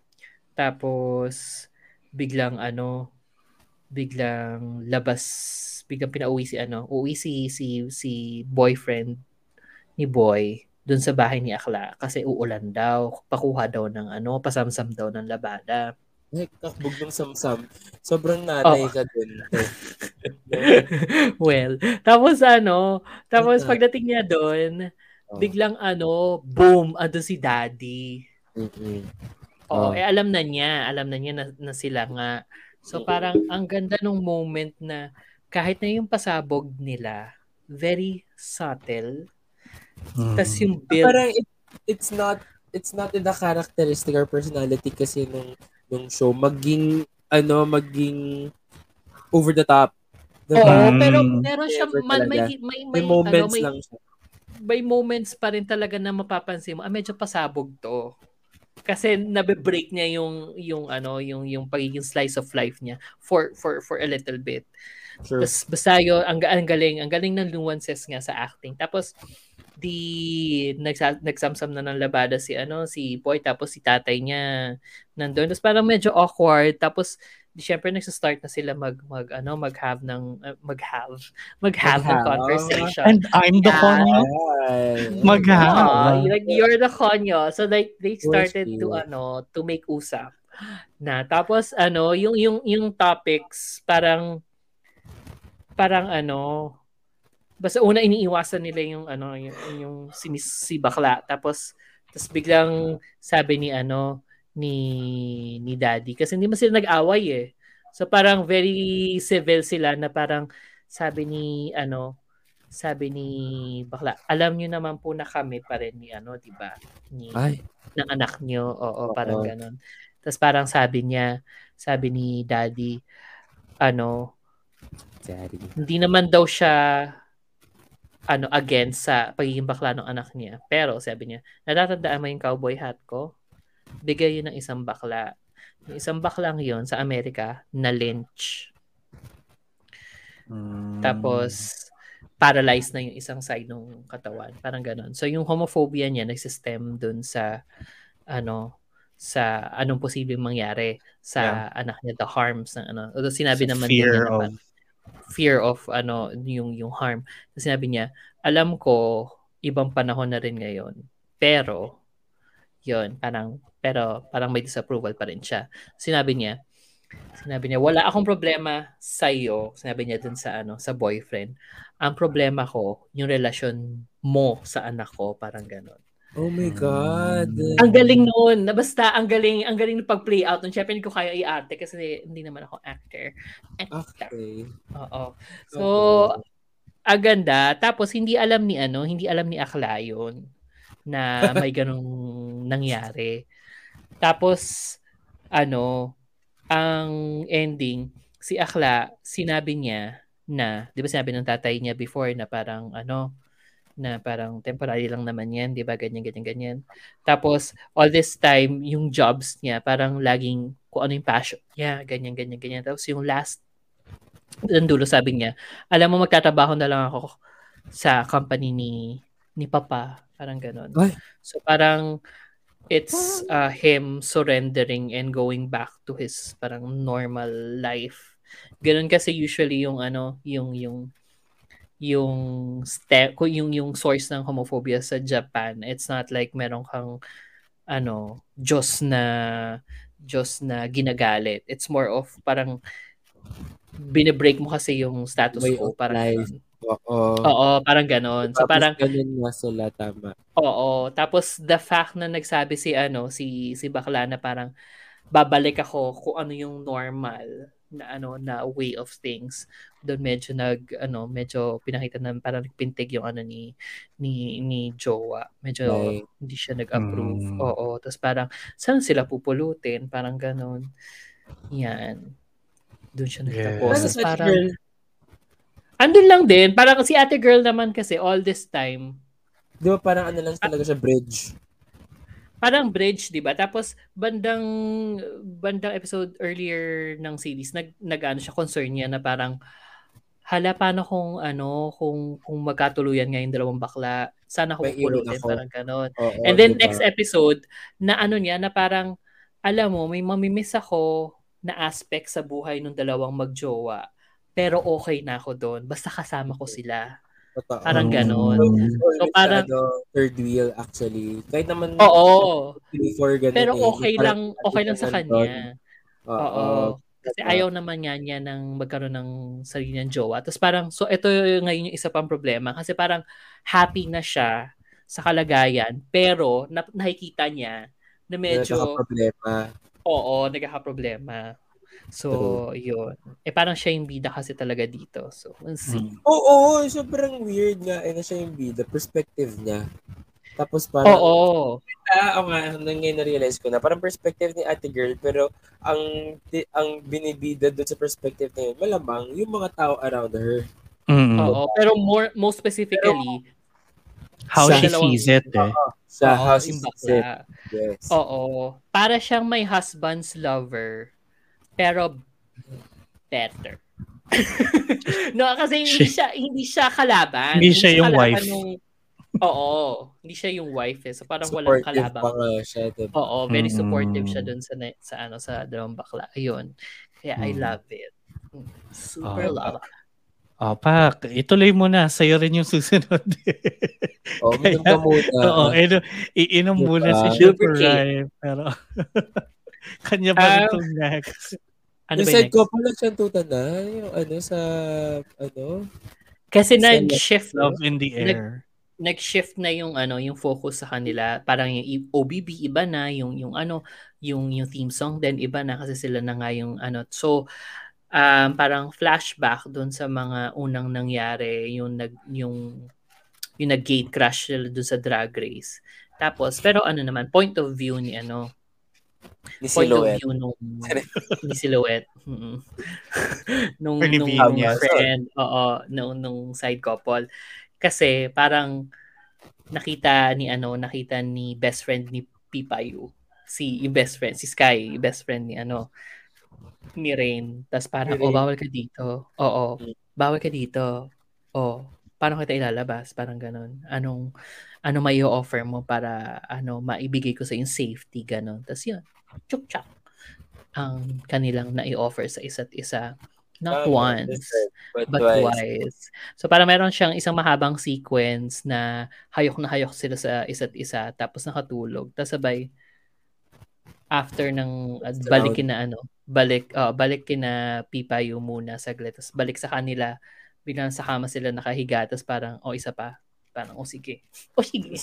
Tapos biglang ano, biglang labas, biglang pinauwi si ano, uwi si si si boyfriend ni Boy doon sa bahay ni Akla kasi uulan daw, pakuha daw ng ano, pasamsam daw ng labada. Ay, kakbog ng samsam. Sobrang nanay Oo. ka dun. well, tapos ano, tapos pagdating niya doon, Oh. biglang ano, boom, ando si daddy. Mm-mm. Oo, Oh. eh alam na niya, alam na niya na, na sila nga. So parang ang ganda nung moment na kahit na yung pasabog nila, very subtle. Mm. Tapos yung build, Parang it, it's not it's not in the characteristic or personality kasi nung nung show maging ano maging over the top. Oo, Diba? Mm. pero meron siya man, may, may, may, May ano, moments may, lang siya. may moments pa rin talaga na mapapansin mo, ah, medyo pasabog to. Kasi nabe-break niya yung yung ano, yung yung pagiging slice of life niya for for for a little bit. Sure. Tapos basta yun, ang, ang galing, ang galing ng nuances nga sa acting. Tapos di nagsa, nagsamsam na ng labada si ano si Boy tapos si tatay niya nandoon tapos parang medyo awkward tapos di syempre nagsa-start na sila mag mag ano mag-have ng uh, mag-have mag-have ng conversation And I'm the Yeah. konyo. Mag-have. Like you're the konyo. So like they started to ano to make usap. Na tapos ano yung yung yung topics parang parang ano basta una iniiwasan nila yung ano yung, yung si, Miss- si bakla tapos tapos biglang sabi ni ano ni ni daddy kasi hindi man sila nag-away eh. So parang very civil sila na parang sabi ni ano sabi ni bakla, alam niyo naman po na kami pa rin ni ano, 'di ba? Ni Ay. ng anak niyo. Oo, Oo. parang ganun. Tapos parang sabi niya, sabi ni daddy, ano, Daddy. hindi naman daw siya ano against sa pagiging bakla ng anak niya. Pero sabi niya, natatandaan mo yung cowboy hat ko? Bigay yun ng isang bakla. Yung isang baklang yun sa Amerika na lynch. Mm. Tapos paralyzed na yung isang side ng katawan. Parang ganon. So yung homophobia niya nagsistem dun sa ano sa anong posibleng mangyari sa anak niya the harms ng ano. Although sinabi So, naman fear niya of- parang- fear of ano yung yung harm. So, sinabi niya, alam ko ibang panahon na rin ngayon. Pero yun, parang pero parang may disapproval pa rin siya. Sinabi niya, sinabi niya, wala akong problema sa iyo, sinabi niya dun sa ano, sa boyfriend. Ang problema ko, yung relasyon mo sa anak ko, parang ganon. Oh my God. Ang galing noon, na basta ang galing, ang galing ng pag-play out nun. Syempre hindi ko kaya i-arte kasi hindi naman ako actor. Actor. Okay. Oo. So, ang ganda. Tapos hindi alam ni ano, hindi alam ni Akla yun na may ganong nangyari. Tapos ano, ang ending, si Akla, sinabi niya na, 'di ba sinabi ng tatay niya before na parang ano, na parang temporary lang naman yan, di ba? Ganyan, ganyan, ganyan. Tapos, all this time, yung jobs niya, parang laging kung ano yung passion niya, ganyan, ganyan, ganyan. Tapos yung last, ang dulo sabi niya, alam mo, magtatrabaho na lang ako sa company ni ni Papa. Parang ganon. Ay. So, parang it's uh, him surrendering and going back to his parang normal life. Ganun kasi usually yung ano, yung yung yung step yung yung source ng homophobia sa Japan it's not like meron kang ano Diyos na Diyos na ginagalit it's more of parang binebreak mo kasi yung status Way quo parang life. Oo. oo parang ganon so Tapos parang ganun nga sila, tama. oo tapos the fact na nagsabi si ano si si bakla na parang babalik ako kung ano yung normal na ano na way of things. Doon medyo nag ano medyo pinakita na parang nagpintig yung ano ni ni ni Jowa. Medyo Right. hindi siya nag-approve. Mm. oo. Tapos parang saan sila pupulutin? Parang ganon yan. Doon siya nagtapos Tapos sa parang girl? andun lang din. Parang si ate girl naman kasi all this time. Di ba parang ano lang talaga siya, bridge? Parang bridge, 'di ba? Tapos bandang bandang episode earlier ng series nag nag-ano siya concern niya na parang hala paano kung ano kung kung magkatuluyan nga yung dalawang bakla sana pupulutin ako. parang ganon. Oo, And then di ba? next episode na ano niya na parang alam mo may mamimiss ako na aspect sa buhay ng dalawang magjowa pero okay na ako doon basta kasama ko sila. Totoo. Parang ganon. Mm. So, parang- ano, third wheel actually. Kahit naman Oo. before ganun Pero eh. okay lang okay lang sa kanya. Oo. Oo. Kasi ayaw naman nga niya ng magkaroon ng sarili niyang jowa. Tapos parang, so ito ngayon yung isa pang problema. Kasi parang happy na siya sa kalagayan. Pero na, nakikita niya na medyo, problema. oo, nagkakaproblema. So, yun. Eh parang siya yung bida kasi talaga dito. So, we'll see. Mm. Oo, sobrang weird nga eh na siya yung bida, perspective niya. Tapos parang, Oo. ah, ako nga, ngayon na-realize ko na, parang perspective ni ate girl, pero ang ti- ang binibida doon sa perspective na yun, malamang yung mga tao around her. Mm. Oo. Pero more, most specifically, How Sa she sees it eh. Sa oo, house yung is bakla. Yes. Oo. Para siyang may husband's lover, pero better. no, kasi hindi She- siya hindi siya kalaban. Hindi siya yung kalaban wife. nung- oo, hindi siya yung wife eh. So parang walang Supportive kalaban. pa nga siya. diba? Oo, very Mm. supportive siya dun sa sa ano sa dalawang bakla. Ayun. Kaya I Mm. love it. Super Ah. love. Oh, pak, ituloy mo na. Sa'yo rin yung susunod. Oo, minum ka muna. Oo, ino, iinom Diba? muna si Rhyme. Pero, kanya pa rin Um, itong next. Ano yung side next? couple nagsantuta na, yung ano sa, ano, Kasi nag-shift Love in the air. nag-shift na yung ano, yung focus sa kanila. Parang yung OBB iba na, yung yung ano, yung yung theme song din iba na kasi sila na nga yung ano. So um, parang flashback doon sa mga unang nangyari, yung nag yung yung nag-gate crash sila doon sa drag race. Tapos pero ano naman point of view ni ano, ni point of Silhouette. view nung ni Silhouette. Nung nung, friend, oo, nung nung side couple. Kasi parang nakita ni ano, nakita ni best friend ni Pipayu. Si yung best friend, si Sky, yung best friend ni ano ni Rain. Tapos parang, oh, Rain. bawal ka dito. Oo, Mm. bawal ka dito. Oh, paano kita ilalabas? Parang ganun. Anong ano may offer mo para ano maibigay ko sa yung safety ganun. Tapos yun, chuk chak ang kanilang na-offer sa isa't isa. Not Tama, once, But, but twice. twice. So para meron siyang isang mahabang sequence na hayok na hayok sila sa isa't isa tapos nakatulog. Tapos sabay after ng uh, balikin na ano, balik uh, balik kina Pipayo muna saglit. Tapos balik sa kanila, biglang sa kama sila nakahiga tapos parang oh isa pa. Parang oh sige. Oh sige.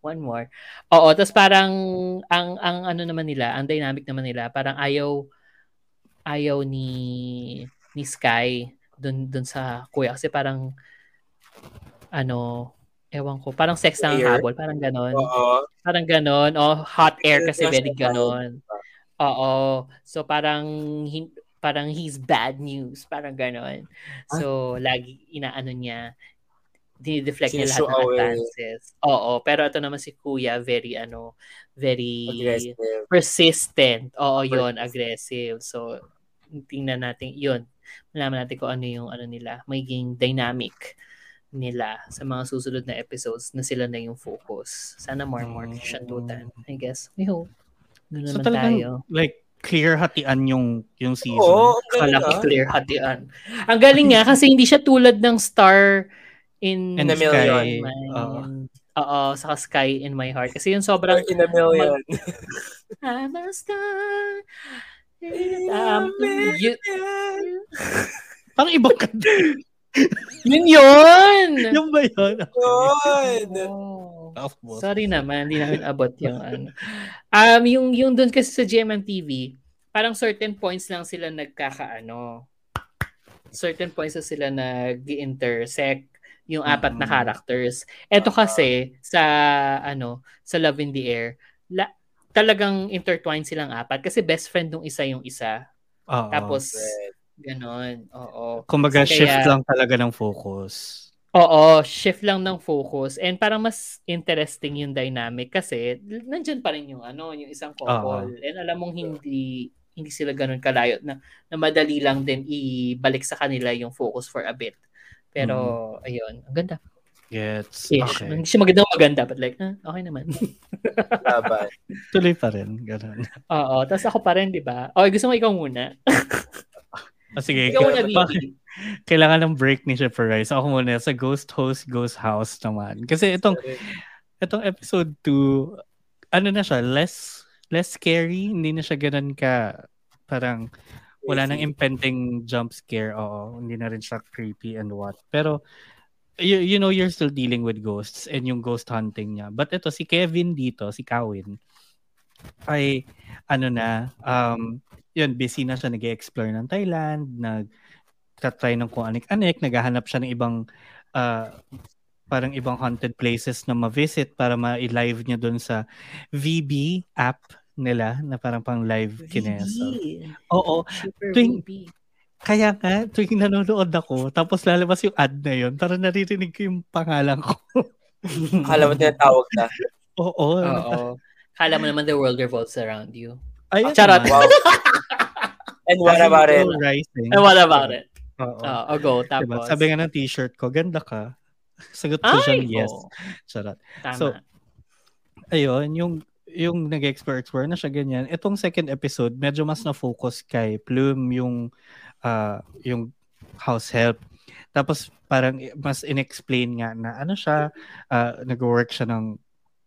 One more. Oo, tapos parang ang ang ano naman nila, ang dynamic naman nila, parang ayaw ayaw ni ni Sky dun dun sa kuya kasi parang ano ewan ko parang sex lang ang habol parang ganon Oo. parang ganon oh hot air kasi very ganon oo so parang hin- parang he's bad news parang ganon so lagi inaano niya dinideflect niya lahat ng away. advances. Oo, pero ito naman si Kuya, very ano, very Aggressive. persistent. Oo, yon aggressive. So, tingnan natin, yun. Malaman natin kung ano yung ano nila, magiging dynamic nila sa mga susunod na episodes na sila na yung focus. Sana more more Mm. shandutan, I guess. We hope. Doon So naman talagang tayo. like clear hatian yung yung season. Oo, ang galing Kala ko clear hatian. Ang galing nga kasi hindi siya tulad ng star in, In a million. Sky, my, oo. Oo, saka Sky in my heart. Kasi yung sobrang In a million. I'm a star. In Um, a y- million. Parang ibang kanta. yun yun! Yung ba yun? Yun. Oh. Sorry naman, hindi namin abot yung ano. Um, yung, yung doon kasi sa GMMTV, parang certain points lang sila nagkakaano. Certain points na sila nag-intersect yung apat na Mm. characters. Ito kasi sa ano, sa Love in the Air, la, talagang intertwined silang apat kasi best friend nung isa yung isa. Oo. Tapos Right. ganon. Oo. Kumbaga, Kaya- shift lang talaga ng focus. Oo, shift lang ng focus and parang mas interesting yung dynamic kasi nandyan pa rin yung ano, yung isang couple. And alam mong hindi hindi sila ganun kalayo na, na madali lang din ibalik sa kanila yung focus for a bit. Pero ayun, ang ganda. Gets. Ish. Okay. Hindi siya maganda maganda but like, ah, okay naman. Laban. Tuloy pa rin. Ganun. Oo, tapos ako pa rin, di ba? Okay, gusto mo ikaw muna. Ah, sige. ikaw muna, Vivi. kailangan ng break ni Shipper Rice. Ako muna sa Ghost Host, Ghost House naman. Kasi itong itong episode 2, ano na siya, less less scary, hindi na siya ganun ka parang wala nang impending jump scare. Oo, hindi na rin siya creepy and what. Pero you, you know you're still dealing with ghosts and yung ghost hunting niya. But ito si Kevin dito, si Kawin ay ano na um yun busy na siya nag-explore ng Thailand, nag try ng kung anik-anik, naghahanap siya ng ibang ah, parang ibang haunted places na ma-visit para ma-live niya doon sa VB app nila na parang pang live kineso. Oo, Super Tuwing- Vivi. kaya nga, tuwing nanonood ako, tapos lalabas yung ad na yun, parang naririnig ko yung pangalan ko. Akala mo tinatawag na. Oo. Oo. Kala mo naman the world revolves around you. Ayun Charot. naman. Wow. And what As about it? Rising. And what about it? Oo. Oh, oh, go. Tapos. Diba? Sabi nga ng t-shirt ko, ganda ka. Sagot ko siya, Ay, yes. Charot. Tama. So, ayun, yung yung nag-explore-explore na siya ganyan. Itong second episode, medyo mas na-focus kay Plume yung ah, yung house help. Tapos parang mas inexplain nga na ano siya, ah, nag-work siya ng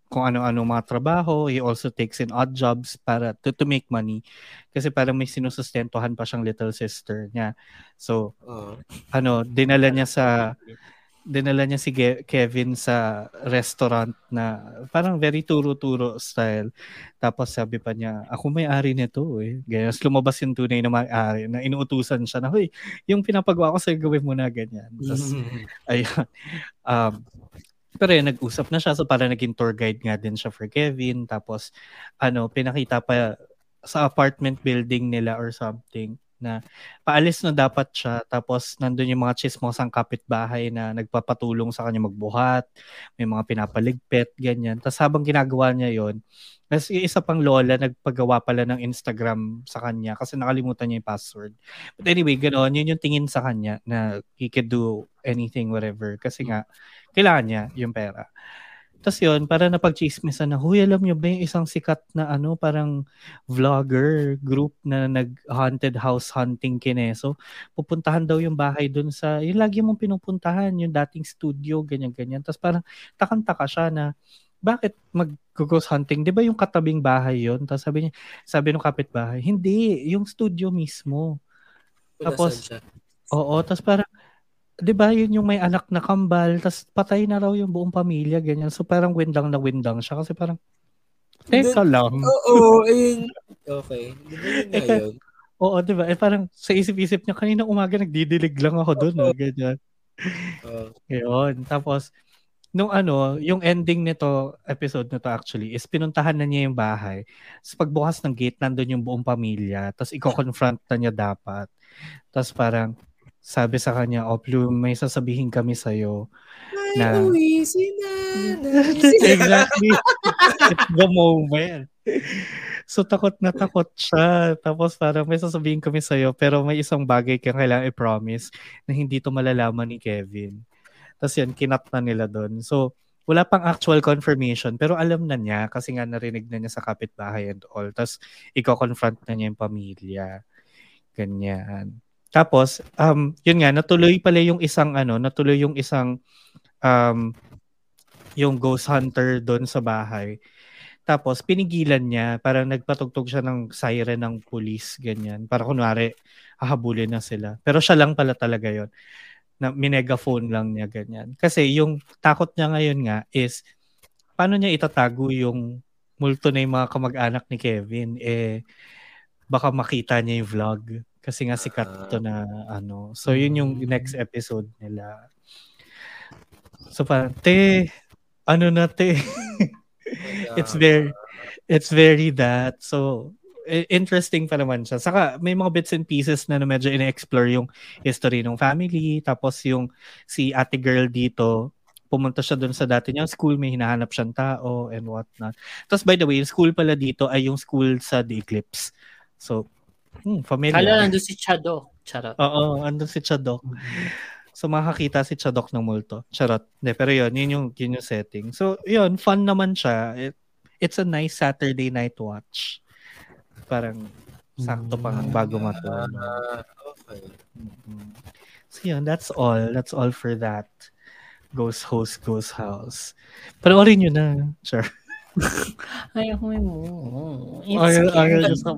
kung ano-ano mga trabaho. He also takes in odd jobs para to, to make money. Kasi parang may sinusustentuhan pa siyang little sister niya. So, Oh. ano, dinala niya sa dinala niya si Ge- Kevin sa restaurant na parang very turo-turo style. Tapos sabi pa niya, ako may-ari nito eh. Ganyan. Lumabas yung tunay na may-ari na inuutusan siya na, Hoy, yung pinapagawa ko sa'yo, gawin mo na ganyan. Tapos, ayun. Um, pero yun, nag-usap na siya. So, para naging tour guide nga din siya for Kevin. Tapos, ano, pinakita pa sa apartment building nila or something na paalis na dapat siya. Tapos, nandun yung mga chismosang kapitbahay na nagpapatulong sa kanya magbuhat. May mga pinapaligpit, ganyan. Tapos, habang ginagawa niya yon yung isa pang lola nagpagawa pala ng Instagram sa kanya kasi nakalimutan niya yung password. But anyway, ganoon, yun yung tingin sa kanya na he could do anything, whatever. Kasi nga, kailangan niya yung pera. Tapos yun, para napag-chismisan na, huy, alam niyo ba yung isang sikat na ano, parang vlogger group na nag-haunted house hunting kineso. Pupuntahan daw yung bahay dun sa, yung lagi mong pinupuntahan, yung dating studio, ganyan-ganyan. Tapos parang takang-taka siya na, bakit mag-ghost hunting? Di ba yung katabing bahay yon Tapos sabi niya, sabi ng kapitbahay, hindi, yung studio mismo. Tapos? Oo, tapos parang, di ba yun yung may anak na kambal, tapos patay na raw yung buong pamilya, ganyan. So parang windang na windang siya kasi parang, teka lang. Oo, ayun. Okay. Di ba yun? Oo, di ba? Eh, parang sa isip-isip niya, kanina umaga nagdidilig lang ako doon, oh, ganyan. Oo. Yun. Tapos, nung ano, yung ending nito, episode nito actually, is pinuntahan na niya yung bahay. Tapos pagbukas ng gate, nandun yung buong pamilya. Tapos i-confront na niya dapat. Tapos parang, sabi sa kanya, oh, Plume, may sasabihin kami sa'yo. Na- uwi si nanay. exactly. It's the moment. So, takot na takot siya. Tapos parang may sasabihin kami sa'yo, pero may isang bagay kang kailangan i-promise na hindi to malalaman ni Kevin. Tapos yun, kinat na nila doon. So, wala pang actual confirmation, pero alam na niya kasi nga narinig na niya sa kapitbahay and all. Tapos, iko-confront na niya yung pamilya. Ganyan. Tapos, um, yun nga, natuloy pala yung isang, ano, natuloy yung isang, um, yung ghost hunter doon sa bahay. Tapos, pinigilan niya, parang nagpatugtog siya ng siren ng police, ganyan. Para kunwari, hahabulin na sila. Pero siya lang pala talaga yon na minegaphone lang niya, ganyan. Kasi yung takot niya ngayon nga is, paano niya itatago yung multo na yung mga kamag-anak ni Kevin? Eh, baka makita niya yung vlog. Kasi nga sikat to na ano. So, yun yung next episode nila. So, parang, te, ano na te? it's very it's very that. So interesting pa naman siya. Saka may mga bits and pieces na, na medyo ina-explore yung history ng family. Tapos yung si ate girl dito pumunta siya doon sa dati niyang school. May hinahanap siyang tao and what not. Tapos by the way yung school pala dito ay yung school sa The Eclipse. So hmm, familiar Kala nandun si Chado. Charot. Oo, andun si Chadok. So makakita si Chadok ng multo. Charot. De, pero yun, yun yung, yun yung setting. So yun, fun naman siya. It, it's a nice Saturday night watch. Parang sakto pa bago matulog. Ah, okay. Mhm. So yun, that's all. That's all for that. Ghost Host, Ghost House. Panoorin nyo na. Sure. Ayoko mo. It's Ayaw- ayaw scary.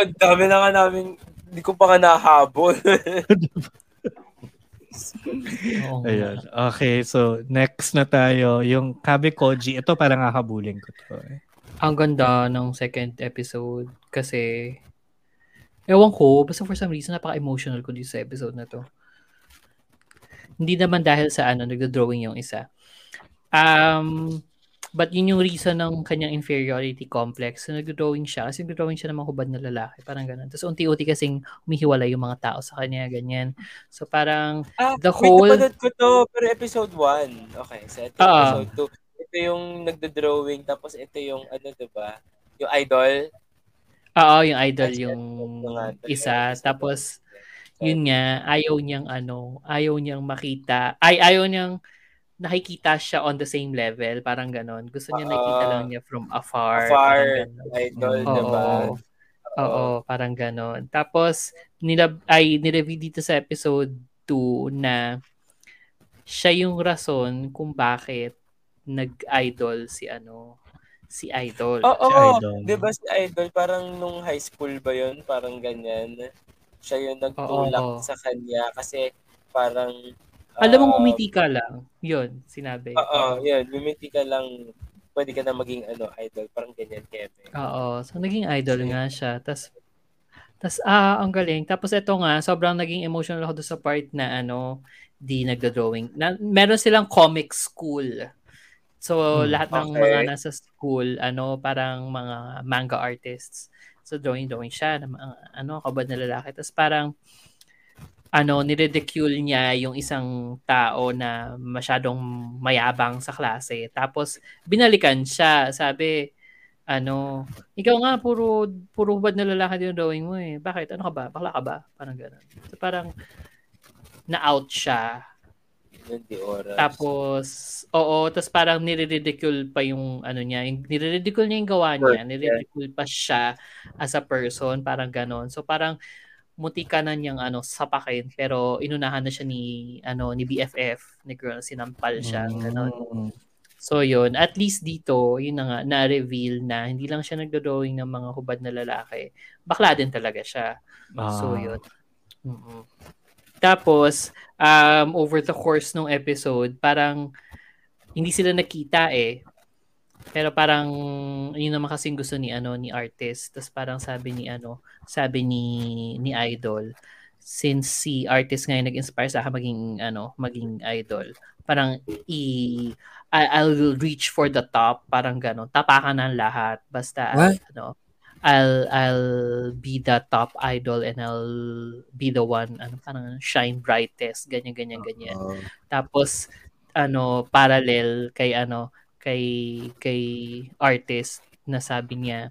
Ang dami na nga namin, hindi ko pa nga nahabol. Oo. Ayun. Okay, so next na tayo. Yung Kabe Koji. Ito parang hahabulin ko to. eh. Ang ganda ng second episode kasi ewan ko, basta for some reason napaka-emotional ko dito sa episode na to. Hindi naman dahil sa ano, nagdo-drawing yung isa. Um, but yun yung reason ng kanyang inferiority complex. So, nagdo-drawing siya kasi nagdo-drawing siya ng mga hubad na lalaki. Parang ganun. Tapos unti-unti kasing humihiwalay yung mga tao sa kanya, ganyan. So parang Ah, The whole- napanood ko to, pero episode 1. Okay, so ito Ah. episode 2. Ito yung nagdo-drawing, tapos ito yung, ano, diba? Yung idol. Oo, yung idol Kasi yung isa. Tapos, yun nga, ayaw niyang ano, ayaw niyang makita, ay, ayaw niyang nakikita siya on the same level, parang ganon. Gusto niya nakikita Ah. lang niya from afar. Afar, parang ganon. idol, Oo. diba? Oo, parang ganon. Tapos, nila, ay, nireveal dito sa episode 2 na siya yung rason kung bakit nag-idol si ano, si Idol. Oo, Si Idol. di ba si Idol, parang nung high school ba yun? Parang ganyan. Siya yung nagtulak Oo. sa kanya kasi parang... Alam mo, ah, umiti ka lang. Yun, sinabi. Oo, yun. Bumiti ka lang, pwede ka na maging ano, idol. Parang ganyan, Kevin. Oo. So, naging idol nga siya. Tapos, tas, ah, ang galing. Tapos, ito nga, sobrang naging emotional ako sa part na, ano, di nagdo-drawing. Na, meron silang comic school. So, Hmm, lahat ng okay. mga nasa school, ano, parang mga manga artists. So, drawing-drawing siya ng mga, ano, kabad na lalaki. Tapos, parang, ano, niridicule niya yung isang tao na masyadong mayabang sa klase. Tapos, binalikan siya. Sabi, ano, ikaw nga, puro, puro hubad na lalaki yung drawing mo eh. Bakit? Ano ka ba? Bakla ka ba? Parang gano'n. So, parang, na-out siya. Yun, di oras. Tapos, oo, tapos parang nire-ridicule pa yung ano niya, yung, nire-ridicule niya yung gawa niya, nire-ridicule pa siya as a person, parang ganon. So parang muti ka na niyang ano, sapakin, pero inunahan na siya ni, ano, ni BFF, ni girl, sinampal siya. Mm. So yun, at least dito, yun na nga, na-reveal na hindi lang siya nagdo-drawing ng mga hubad na lalaki, bakla din talaga siya. So Ah. yun. mm Tapos, um, over the course ng episode, parang hindi sila nakita eh. Pero parang yun naman kasing gusto ni ano ni artist. Tapos parang sabi ni ano, sabi ni ni idol since si artist ngayon nag-inspire sa akin maging ano, maging idol. Parang i I, I'll reach for the top, parang ganon. Tapakan ng lahat basta What? ano I'll I'll be the top idol and I'll be the one ano parang shine brightest ganyan ganyan ganyan. Oo. Tapos ano parallel kay ano kay kay artist na sabi niya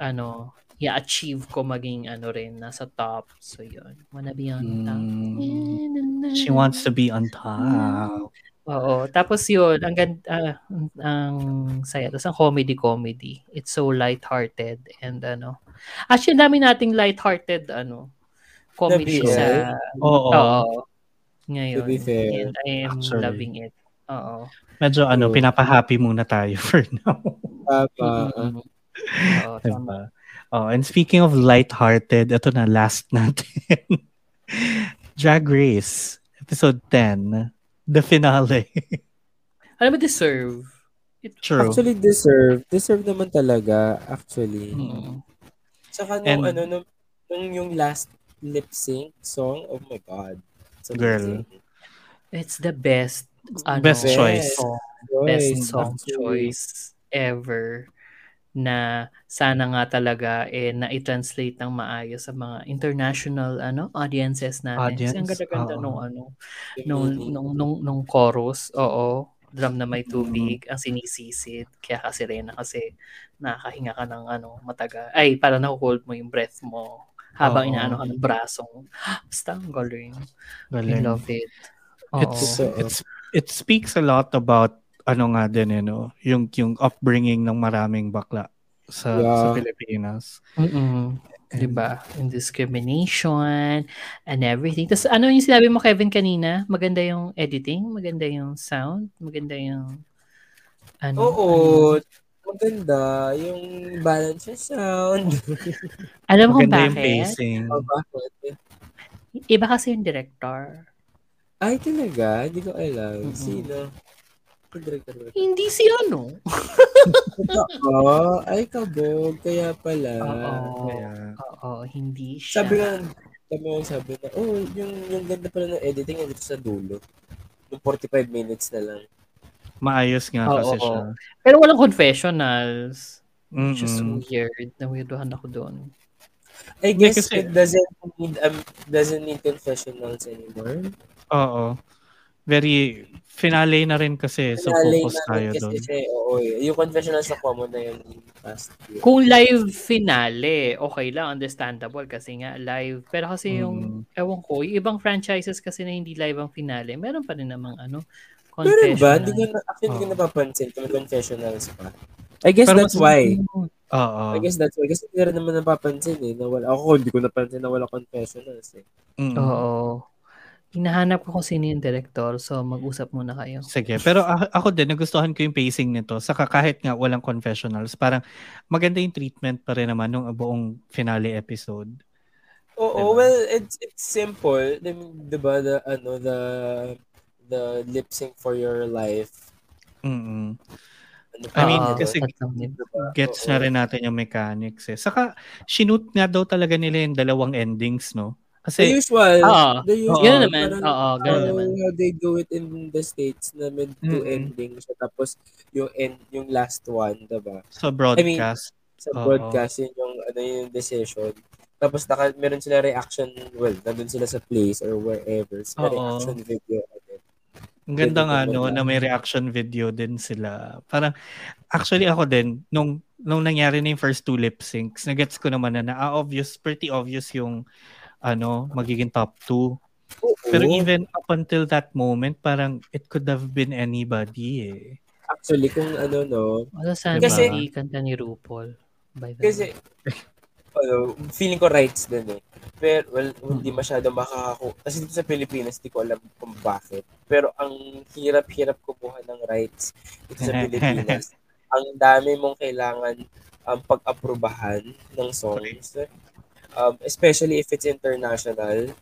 ano i-achieve ko maging ano rin nasa top so yun wanna be on top Mm. She wants to be on top. Oo. Tapos yun, ang ganda, ah, ang saya. Tapos ang comedy-comedy. It's so light-hearted and ano. Actually, dami nating light-hearted ano, comedy sa... Oo. Oo. Ngayon. To be fair. And I am Actually. loving it. Oo. Medyo ano, True. pinapa-happy muna tayo for now. Tama. Oo, tama. Oh, and speaking of light-hearted, ito na last natin. Drag Race, episode 10, the finale. Alam mo, deserve. It, True. Actually, deserve. Deserve naman talaga, actually. Mm. Tsaka And- nung, ano, nung, nung yung last lip sync song, oh my God. It's Girl. amazing. It's the best ano, Best choice. song, best song choice ever na sana nga talaga eh na i-translate ng maayos sa mga international ano audiences natin. Kasi ang Audience, ganda-ganda nung ano nung, nung nung nung chorus. Oo. Drum na may Mm-hmm. tubig, ang sinisisid. Kaya kasi Rena kasi nakakahinga ka ng ano mataga. Ay, para naku-hold mo yung breath mo habang Oo. inaano ka ng brasong. Basta ang galing. I Galing. love it. Oo. It's, Oo. it's, it speaks a lot about ano nga din, you know, yung, yung upbringing ng maraming bakla sa, sa Yeah. Pilipinas. Mm-mm. Diba? And discrimination and everything. Tapos ano yung sinabi mo, Kevin, kanina? Maganda yung editing, maganda yung sound, maganda yung ano? Oo. ano. Maganda. Yung balance sa sound. Alam mo kung Maganda yung bakit? pacing. Oh, bakit? Iba kasi yung director. Ay, talaga? Hindi ko alam. Mm-mm. Sino? Hindi si ano. Oo. Ay, kabog. Kaya pala. Oo. Kaya, Oo, hindi siya. Sabi nga, sabi nga sabi na, oh, yung, yung ganda pala ng editing nandito sa dulo. Yung 45 minutes na lang. maayos nga Oo, kasi oo. siya. Pero walang confessionals. Which is Mm-mm. weird. Naweirdohan ako doon. I guess kasi- it doesn't need um, doesn't need confessionals anymore. Oo. Very, finale na rin kasi. So, Finale focus tayo kasi doon. eh, oo, eh. Yung confessionals na mo na yun past year. Kung live finale, okay lang, understandable kasi nga live. Pero kasi yung, Mm. ewan ko, yung ibang franchises kasi na hindi live ang finale, meron pa rin namang ano, Meron ba? Hindi ko confessional. na, actually, hindi ko Oo. napapansin kung confessionals pa. I guess Pero that's mas- why. Oo. I guess that's why. Kasi hindi rin naman napapansin eh. Na wala, ako, hindi ko napansin na wala confessionals eh. Mm. Oo. Hinahanap ko kung sino yung director, so mag-usap muna kayo. Sige. Pero a- ako din, nagustuhan ko yung pacing nito. Saka kahit nga walang confessionals, parang maganda yung treatment pa rin naman nung buong finale episode. Oo, Diba? well, it's it's simple. I mean, 'di ba the ano the the lip sync for your life. Mm-mm. Ano I mean, Oo, kasi diba? Gets na rin natin yung mechanics eh. Saka, shoot nga daw talaga nila yung dalawang endings, no? The Kasi, usual. Oo. the usual. Ganun naman. Oo, ganun how, naman. how they do it in the States na may two Mm-mm. endings. siya. Tapos, yung end, yung last one, diba? sa broadcast, Sa Oo. broadcast, yun yung, ano yung decision. Tapos, naka, meron sila reaction, well, nandun sila sa place or wherever. Sila Oo. reaction video. ang ganda nga no, na may reaction video din sila. Parang, actually ako din, nung, nung nangyari na yung first two lip syncs, nagets ko naman na, na ah, obvious, pretty obvious yung, ano, magiging top two. Oo. Pero even up until that moment, parang it could have been anybody eh. Actually, kung ano, no, Wala sana Kasi- hindi kanta ni RuPaul. By the Kasi, ano, feeling ko rights din eh. Pero, well, hindi masyado makakaku... Kasi dito sa Pilipinas, di ko alam kung bakit. Pero ang hirap-hirap kumuha ng rights dito sa Pilipinas. ang dami mong kailangan um, pag-aprobahan ng songs. Um, especially if it's international.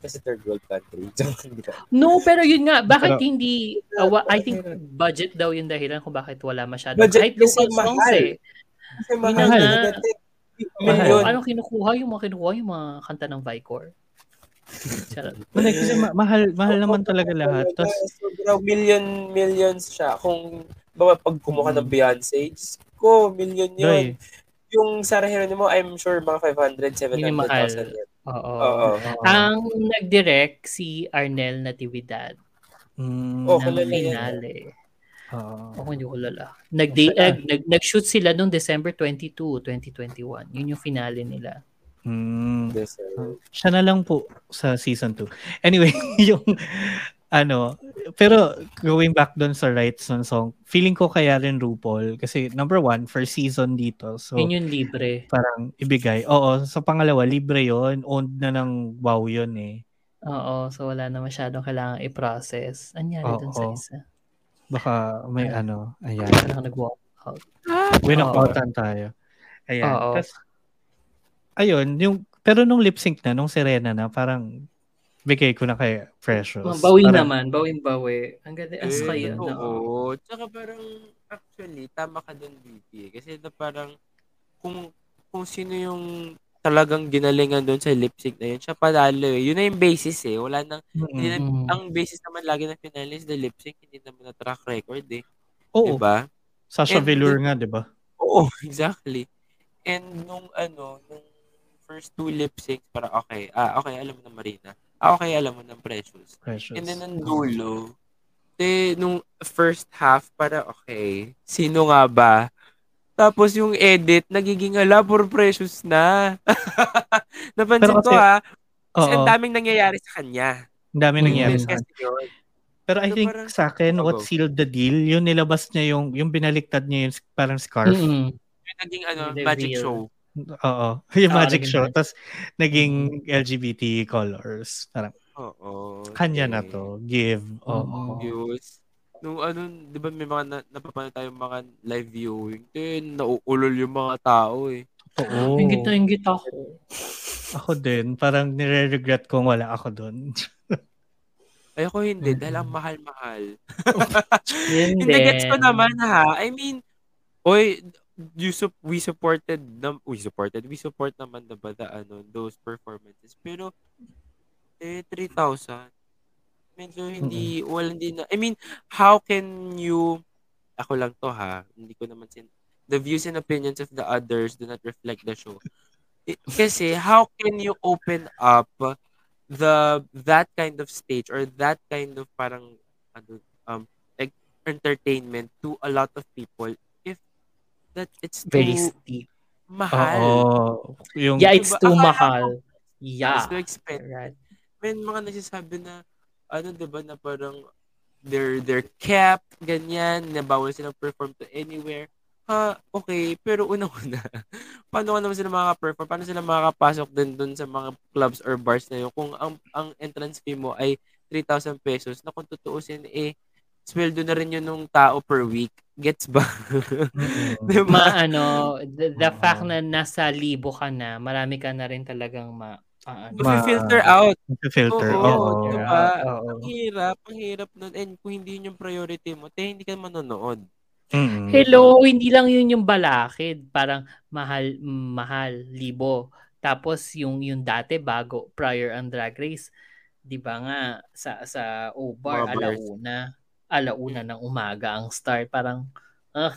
Kasi third world country. No, pero yun nga, bakit Pero- hindi, uh, wa- I think budget daw yung dahilan kung bakit wala masyado. Budget Kahit kasi local songs mahal. eh. Kasi mahal Mahal. talaga. Mahal. Million. Anong kinukuha yung mga kinukuha yung mga kanta ng Vicor? Wala, kasi ma- mahal, mahal naman talaga lahat. Tapos, Sobrang million, millions siya. Kung, ba, pag kumuha ng Beyonce, ko, million yun. Doy, Yung Sarah Geronimo, I'm sure mga 500, 700,000 Yun yung mahal. yan. Oo. Oo. Ang nag-direct si Arnel Natividad. Mm, Oh, ng finale. oo. Ako hindi ko lala. Nag-day, Saan? nag, nag, nag-shoot sila noong December 22, 2021. Yun yung finale nila. Mm. Deserve. Siya na lang po sa season 2. Anyway, yung ano, pero going back doon sa rights ng song, feeling ko kaya rin RuPaul kasi number one, first season dito. So, Yun yung libre. parang ibigay. Oo, sa pangalawa, libre yon Owned na ng WOW yun eh. Oo, so wala na masyadong kailangan i-process. Anyari dun sa isa? Baka may Ah. ano, ayan. Parang nag-walk out. Winakoutan tayo. Ayan. Oo. Tas, ayun, yung, pero nung lip sync na, nung Serena na, parang bigay ko na kay Precious. Oh, bawi Parang- naman, bawin-bawi. Ang ganda, as Eh, kayo. oo. no? Tsaka parang, actually, tama ka dun, BP. Kasi na parang, kung, kung sino yung talagang ginalingan doon sa lip sync na yun, siya panalo eh. Yun na yung basis eh. Wala nang, hindi na, ang basis naman lagi ng finale is the lip sync, hindi naman na track record eh. Oo, Diba? Sasha And Velour nga, di ba? Oo, exactly. And nung ano, nung first two lip syncs, para okay, ah, okay, alam mo na Marina. Ah, okay, alam mo ng Precious. Precious. And then nung dulo, te, nung first half, para okay, sino nga ba? Tapos yung edit, nagiging ala, puro Precious na. Napansin Pero ko kasi- ha, kasi ang daming nangyayari sa kanya. ang dami nangyari Yun sa kasi yun. Pero I So, think parang- sa akin, Oh, what sealed the deal, yung nilabas niya yung, yung binaliktad niya yung parang scarf. Mm-mm. Yung naging ano, magic show. Oo. Yung magic show. Tapos, naging LGBT colors. Parang, Oo. kanya na eh. to. Give. Oo. views. Nung ano, di ba may mga na, napapanood tayong mga live viewing, din nauulol yung mga tao eh. Oo. Ingit na ingit ako. Ako din. Parang nire-regret kong wala ako doon. Ay ako hindi, dahil ang mahal-mahal. Yun Hindi, gets ko naman ha. I mean, oy, you sup we supported them, we supported, we support naman na ba the, ano, those performances. Pero, eh, 3,000. Medyo hindi, well, hindi na, I mean, how can you, ako lang to ha, hindi ko naman sin, the views and opinions of the others do not reflect the show. It- kasi, how can you open up the, that kind of stage or that kind of parang, ano, um, like, entertainment to a lot of people that it's Very too steep. mahal. Oo. Yung, Yeah, it's Diba? too Akala mahal. It's Yeah. too expensive. Right. May mga nagsasabi na, ano, di ba, na parang they're, they're capped, ganyan, na bawal silang perform to anywhere. Ha, okay, pero una-una, paano ka naman sila makaka-perform? Paano sila makakapasok din dun sa mga clubs or bars na yun kung ang, ang entrance fee mo ay 3,000 pesos na kung tutuusin, eh, sweldo na rin yun nung tao per week. Gets ba? Mm-mm. Diba? Ma ano, the, the Oo. fact na nasa libo ka na, marami ka na rin talagang ma, ano. Ma- filter out. filter. Oo, Oo. diba? Oo. Ang hirap, ang hirap nun. And kung hindi yun yung priority mo, te, hindi ka manonood. Mm-mm. Hello, hindi lang yun yung balakid. Parang mahal, mahal, libo. Tapos yung yung dati bago prior ang Drag Race, 'di ba nga sa sa O-Bar alauna, alauna ng umaga ang start. Parang ah,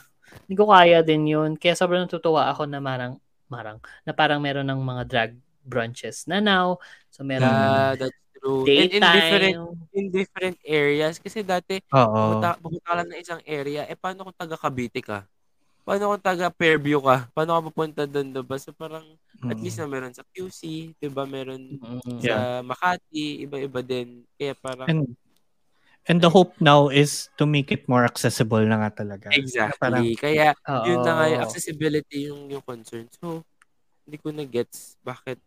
hindi ko kaya din yun. Kaya sobrang natutuwa ako na marang marang na parang meron ng mga drag brunches na now. So meron Yeah, that's true. And in different daytime. in different areas kasi dati pumunta, pumunta ka lang ng isang area, eh paano kung taga Cavite ka? Paano kung taga Fairview ka? Paano ka pupunta doon, diba? So parang at least na meron sa QC, 'di ba? Meron Mm. sa Makati, iba-iba din. Kaya parang And and the hope now is to make it more accessible na nga talaga. exactly. Parang, Kaya Oo. yun na nga yung accessibility yung yung concern. So hindi ko na gets bakit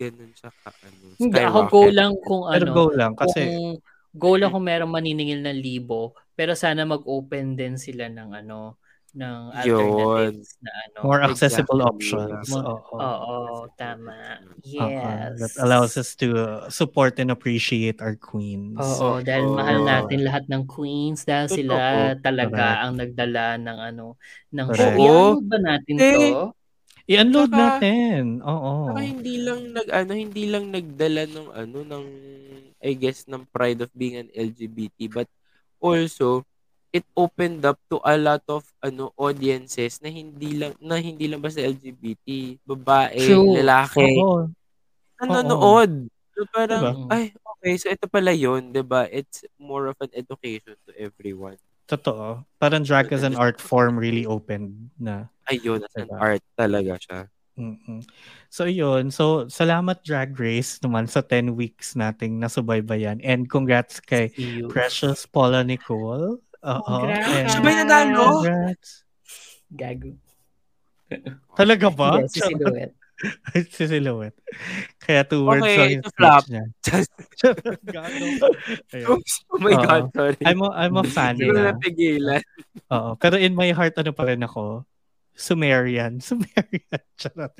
ganun siya ka ano. Hindi, ako go lang kung pero ano. go lang kasi kung go lang kung meron maniningil ng libo, pero sana mag-open din sila ng ano, ng alternatives na ano. more accessible Exactly. options. Oo. Oo, tama. Oo. Yes. That allows us to uh, support and appreciate our queens. Oo, dahil Oo. mahal natin lahat ng queens dahil Totoo. sila talaga Correct. ang nagdala ng ano, ng Correct. show. I-upload ba natin Eh, to? I-unload Saka- natin. Oo. Saka hindi lang nag ano, hindi lang nagdala ng ano ng I guess ng pride of being an LGBT but also it opened up to a lot of ano audiences na hindi lang na hindi lang basta LGBT, babae, True. lalaki, Oo. nanonood. So parang Diba? ay Okay, so ito pala yun, di ba? It's more of an education to everyone. Totoo. Parang drag as an art form really opened na. Ayun, as an Diba? art talaga siya. mm So yun. So salamat Drag Race naman sa 10 weeks nating nasubaybayan. And congrats kay. Precious Paula Nicole. Oo. Congrats. Siya ba yung nanalo? Congrats. Gago. Talaga ba? Yes, si Silhouette. si Silhouette. Kaya two words Okay, lang yung flop. niya. Just, oh my Oo. God, sorry. I'm a, I'm a fan Hindi na napigilan. Oo. Pero in my heart, ano pa rin ako? Sumerian. Sumerian. Charot.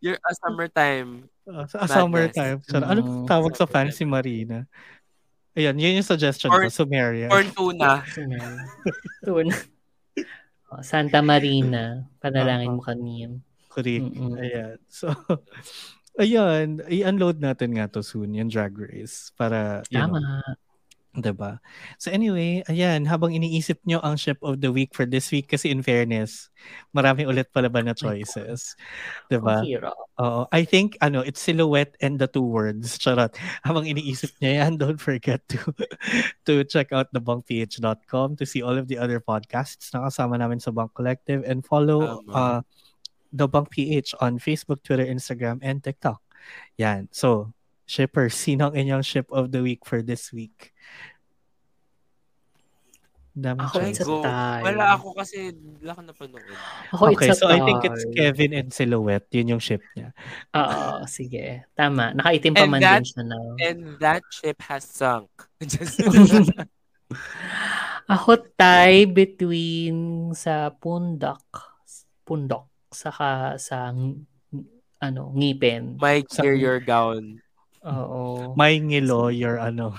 You're a summertime. Uh, sa Madness. summertime. Charot. Ano tawag sa Summertime. fancy Marina? Ayun, yun yung suggestion Corn- ko. Sumerian. Corn tuna. Tuna. Oh, Santa Marina. Panalangin mo kami. Correct. Mm-mm. Ayan. So, ayun. I-unload natin nga to soon, yung drag race. Para, you know, Tama. Diba? So anyway, ayan, habang iniisip nyo ang ship of the week for this week, kasi in fairness, marami ulit pala ba na choices? Diba? Oo. I think, ano, it's silhouette and the two words. Charot. Habang iniisip niya yan, don't forget to to check out thebunkph.com to see all of the other podcasts na kasama namin sa Bunk Collective and follow uh, The Bunk PH on Facebook, Twitter, Instagram, and TikTok. Yan. So, shippers, sino ang inyong ship of the week for this week? Dami Ako, it's a Go. tie. Wala ako kasi wala ko napanood. Ako, Okay, it's a so I think it's. Kevin and Silhouette. Yun yung ship niya. Oo, sige. Tama. Nakaitim pa And man that- din siya now. And that ship has sunk. Just, Ako tie between sa pundak, pundok, saka sa ano, ngipin. my Sa- carrier gown. Oo. May ngilo, your ano.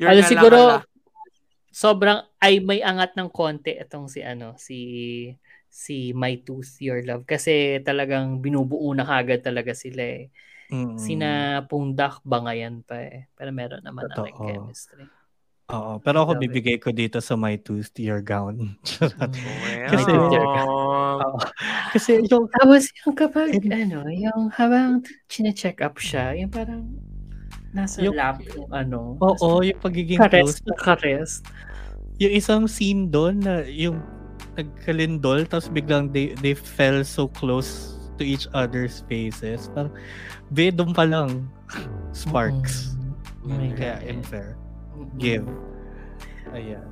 You're Alam siguro. Sobrang, ay may angat ng konti itong si ano, si si My Tooth Your Love kasi talagang binubuo na kagad talaga sila eh. Mm. Sina Pundak bangayan pa eh. Pero meron naman na like Totoo. chemistry. Oo, pero ako bibigay ko dito sa my tooth your gown. Kasi- Wow. Kasi yung Tapos yung kapag, ano, yung habang chine-check up siya, yung parang nasa Yung- lap yung ano. Oo, yung pagiging Kares close. na kares. Yung isang scene doon na yung nagkalindol tapos biglang they, they fell so close to each other's faces. Parang, be, doon pa lang. Sparks. Mm. Oh my Kaya God. unfair. Mm-mm. Give. Ayan.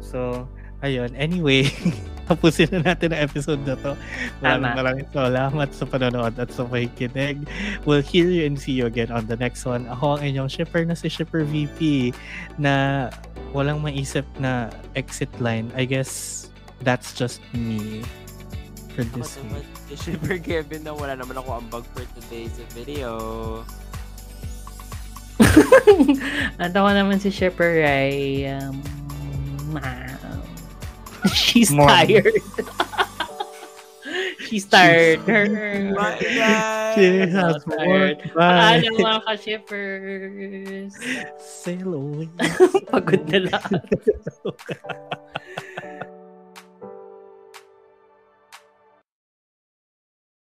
So, ayun. Anyway, tapusin na natin ang episode na to. Maraming Tama. maraming salamat sa panonood at sa pakikinig. We'll hear you and see you again on the next one. Ako ang inyong shipper na si Shipper VP na walang maisip na exit line. I guess that's just me for Ako this naman, week. si Shipper Kevin na wala naman ako ambag for today's video. At ako naman si Shepper ay um, ma'am. She's tired. She's tired. My God! She so has tired. work. Bye. Paalam mga ka-shippers. Sail away. Pagod na lahat.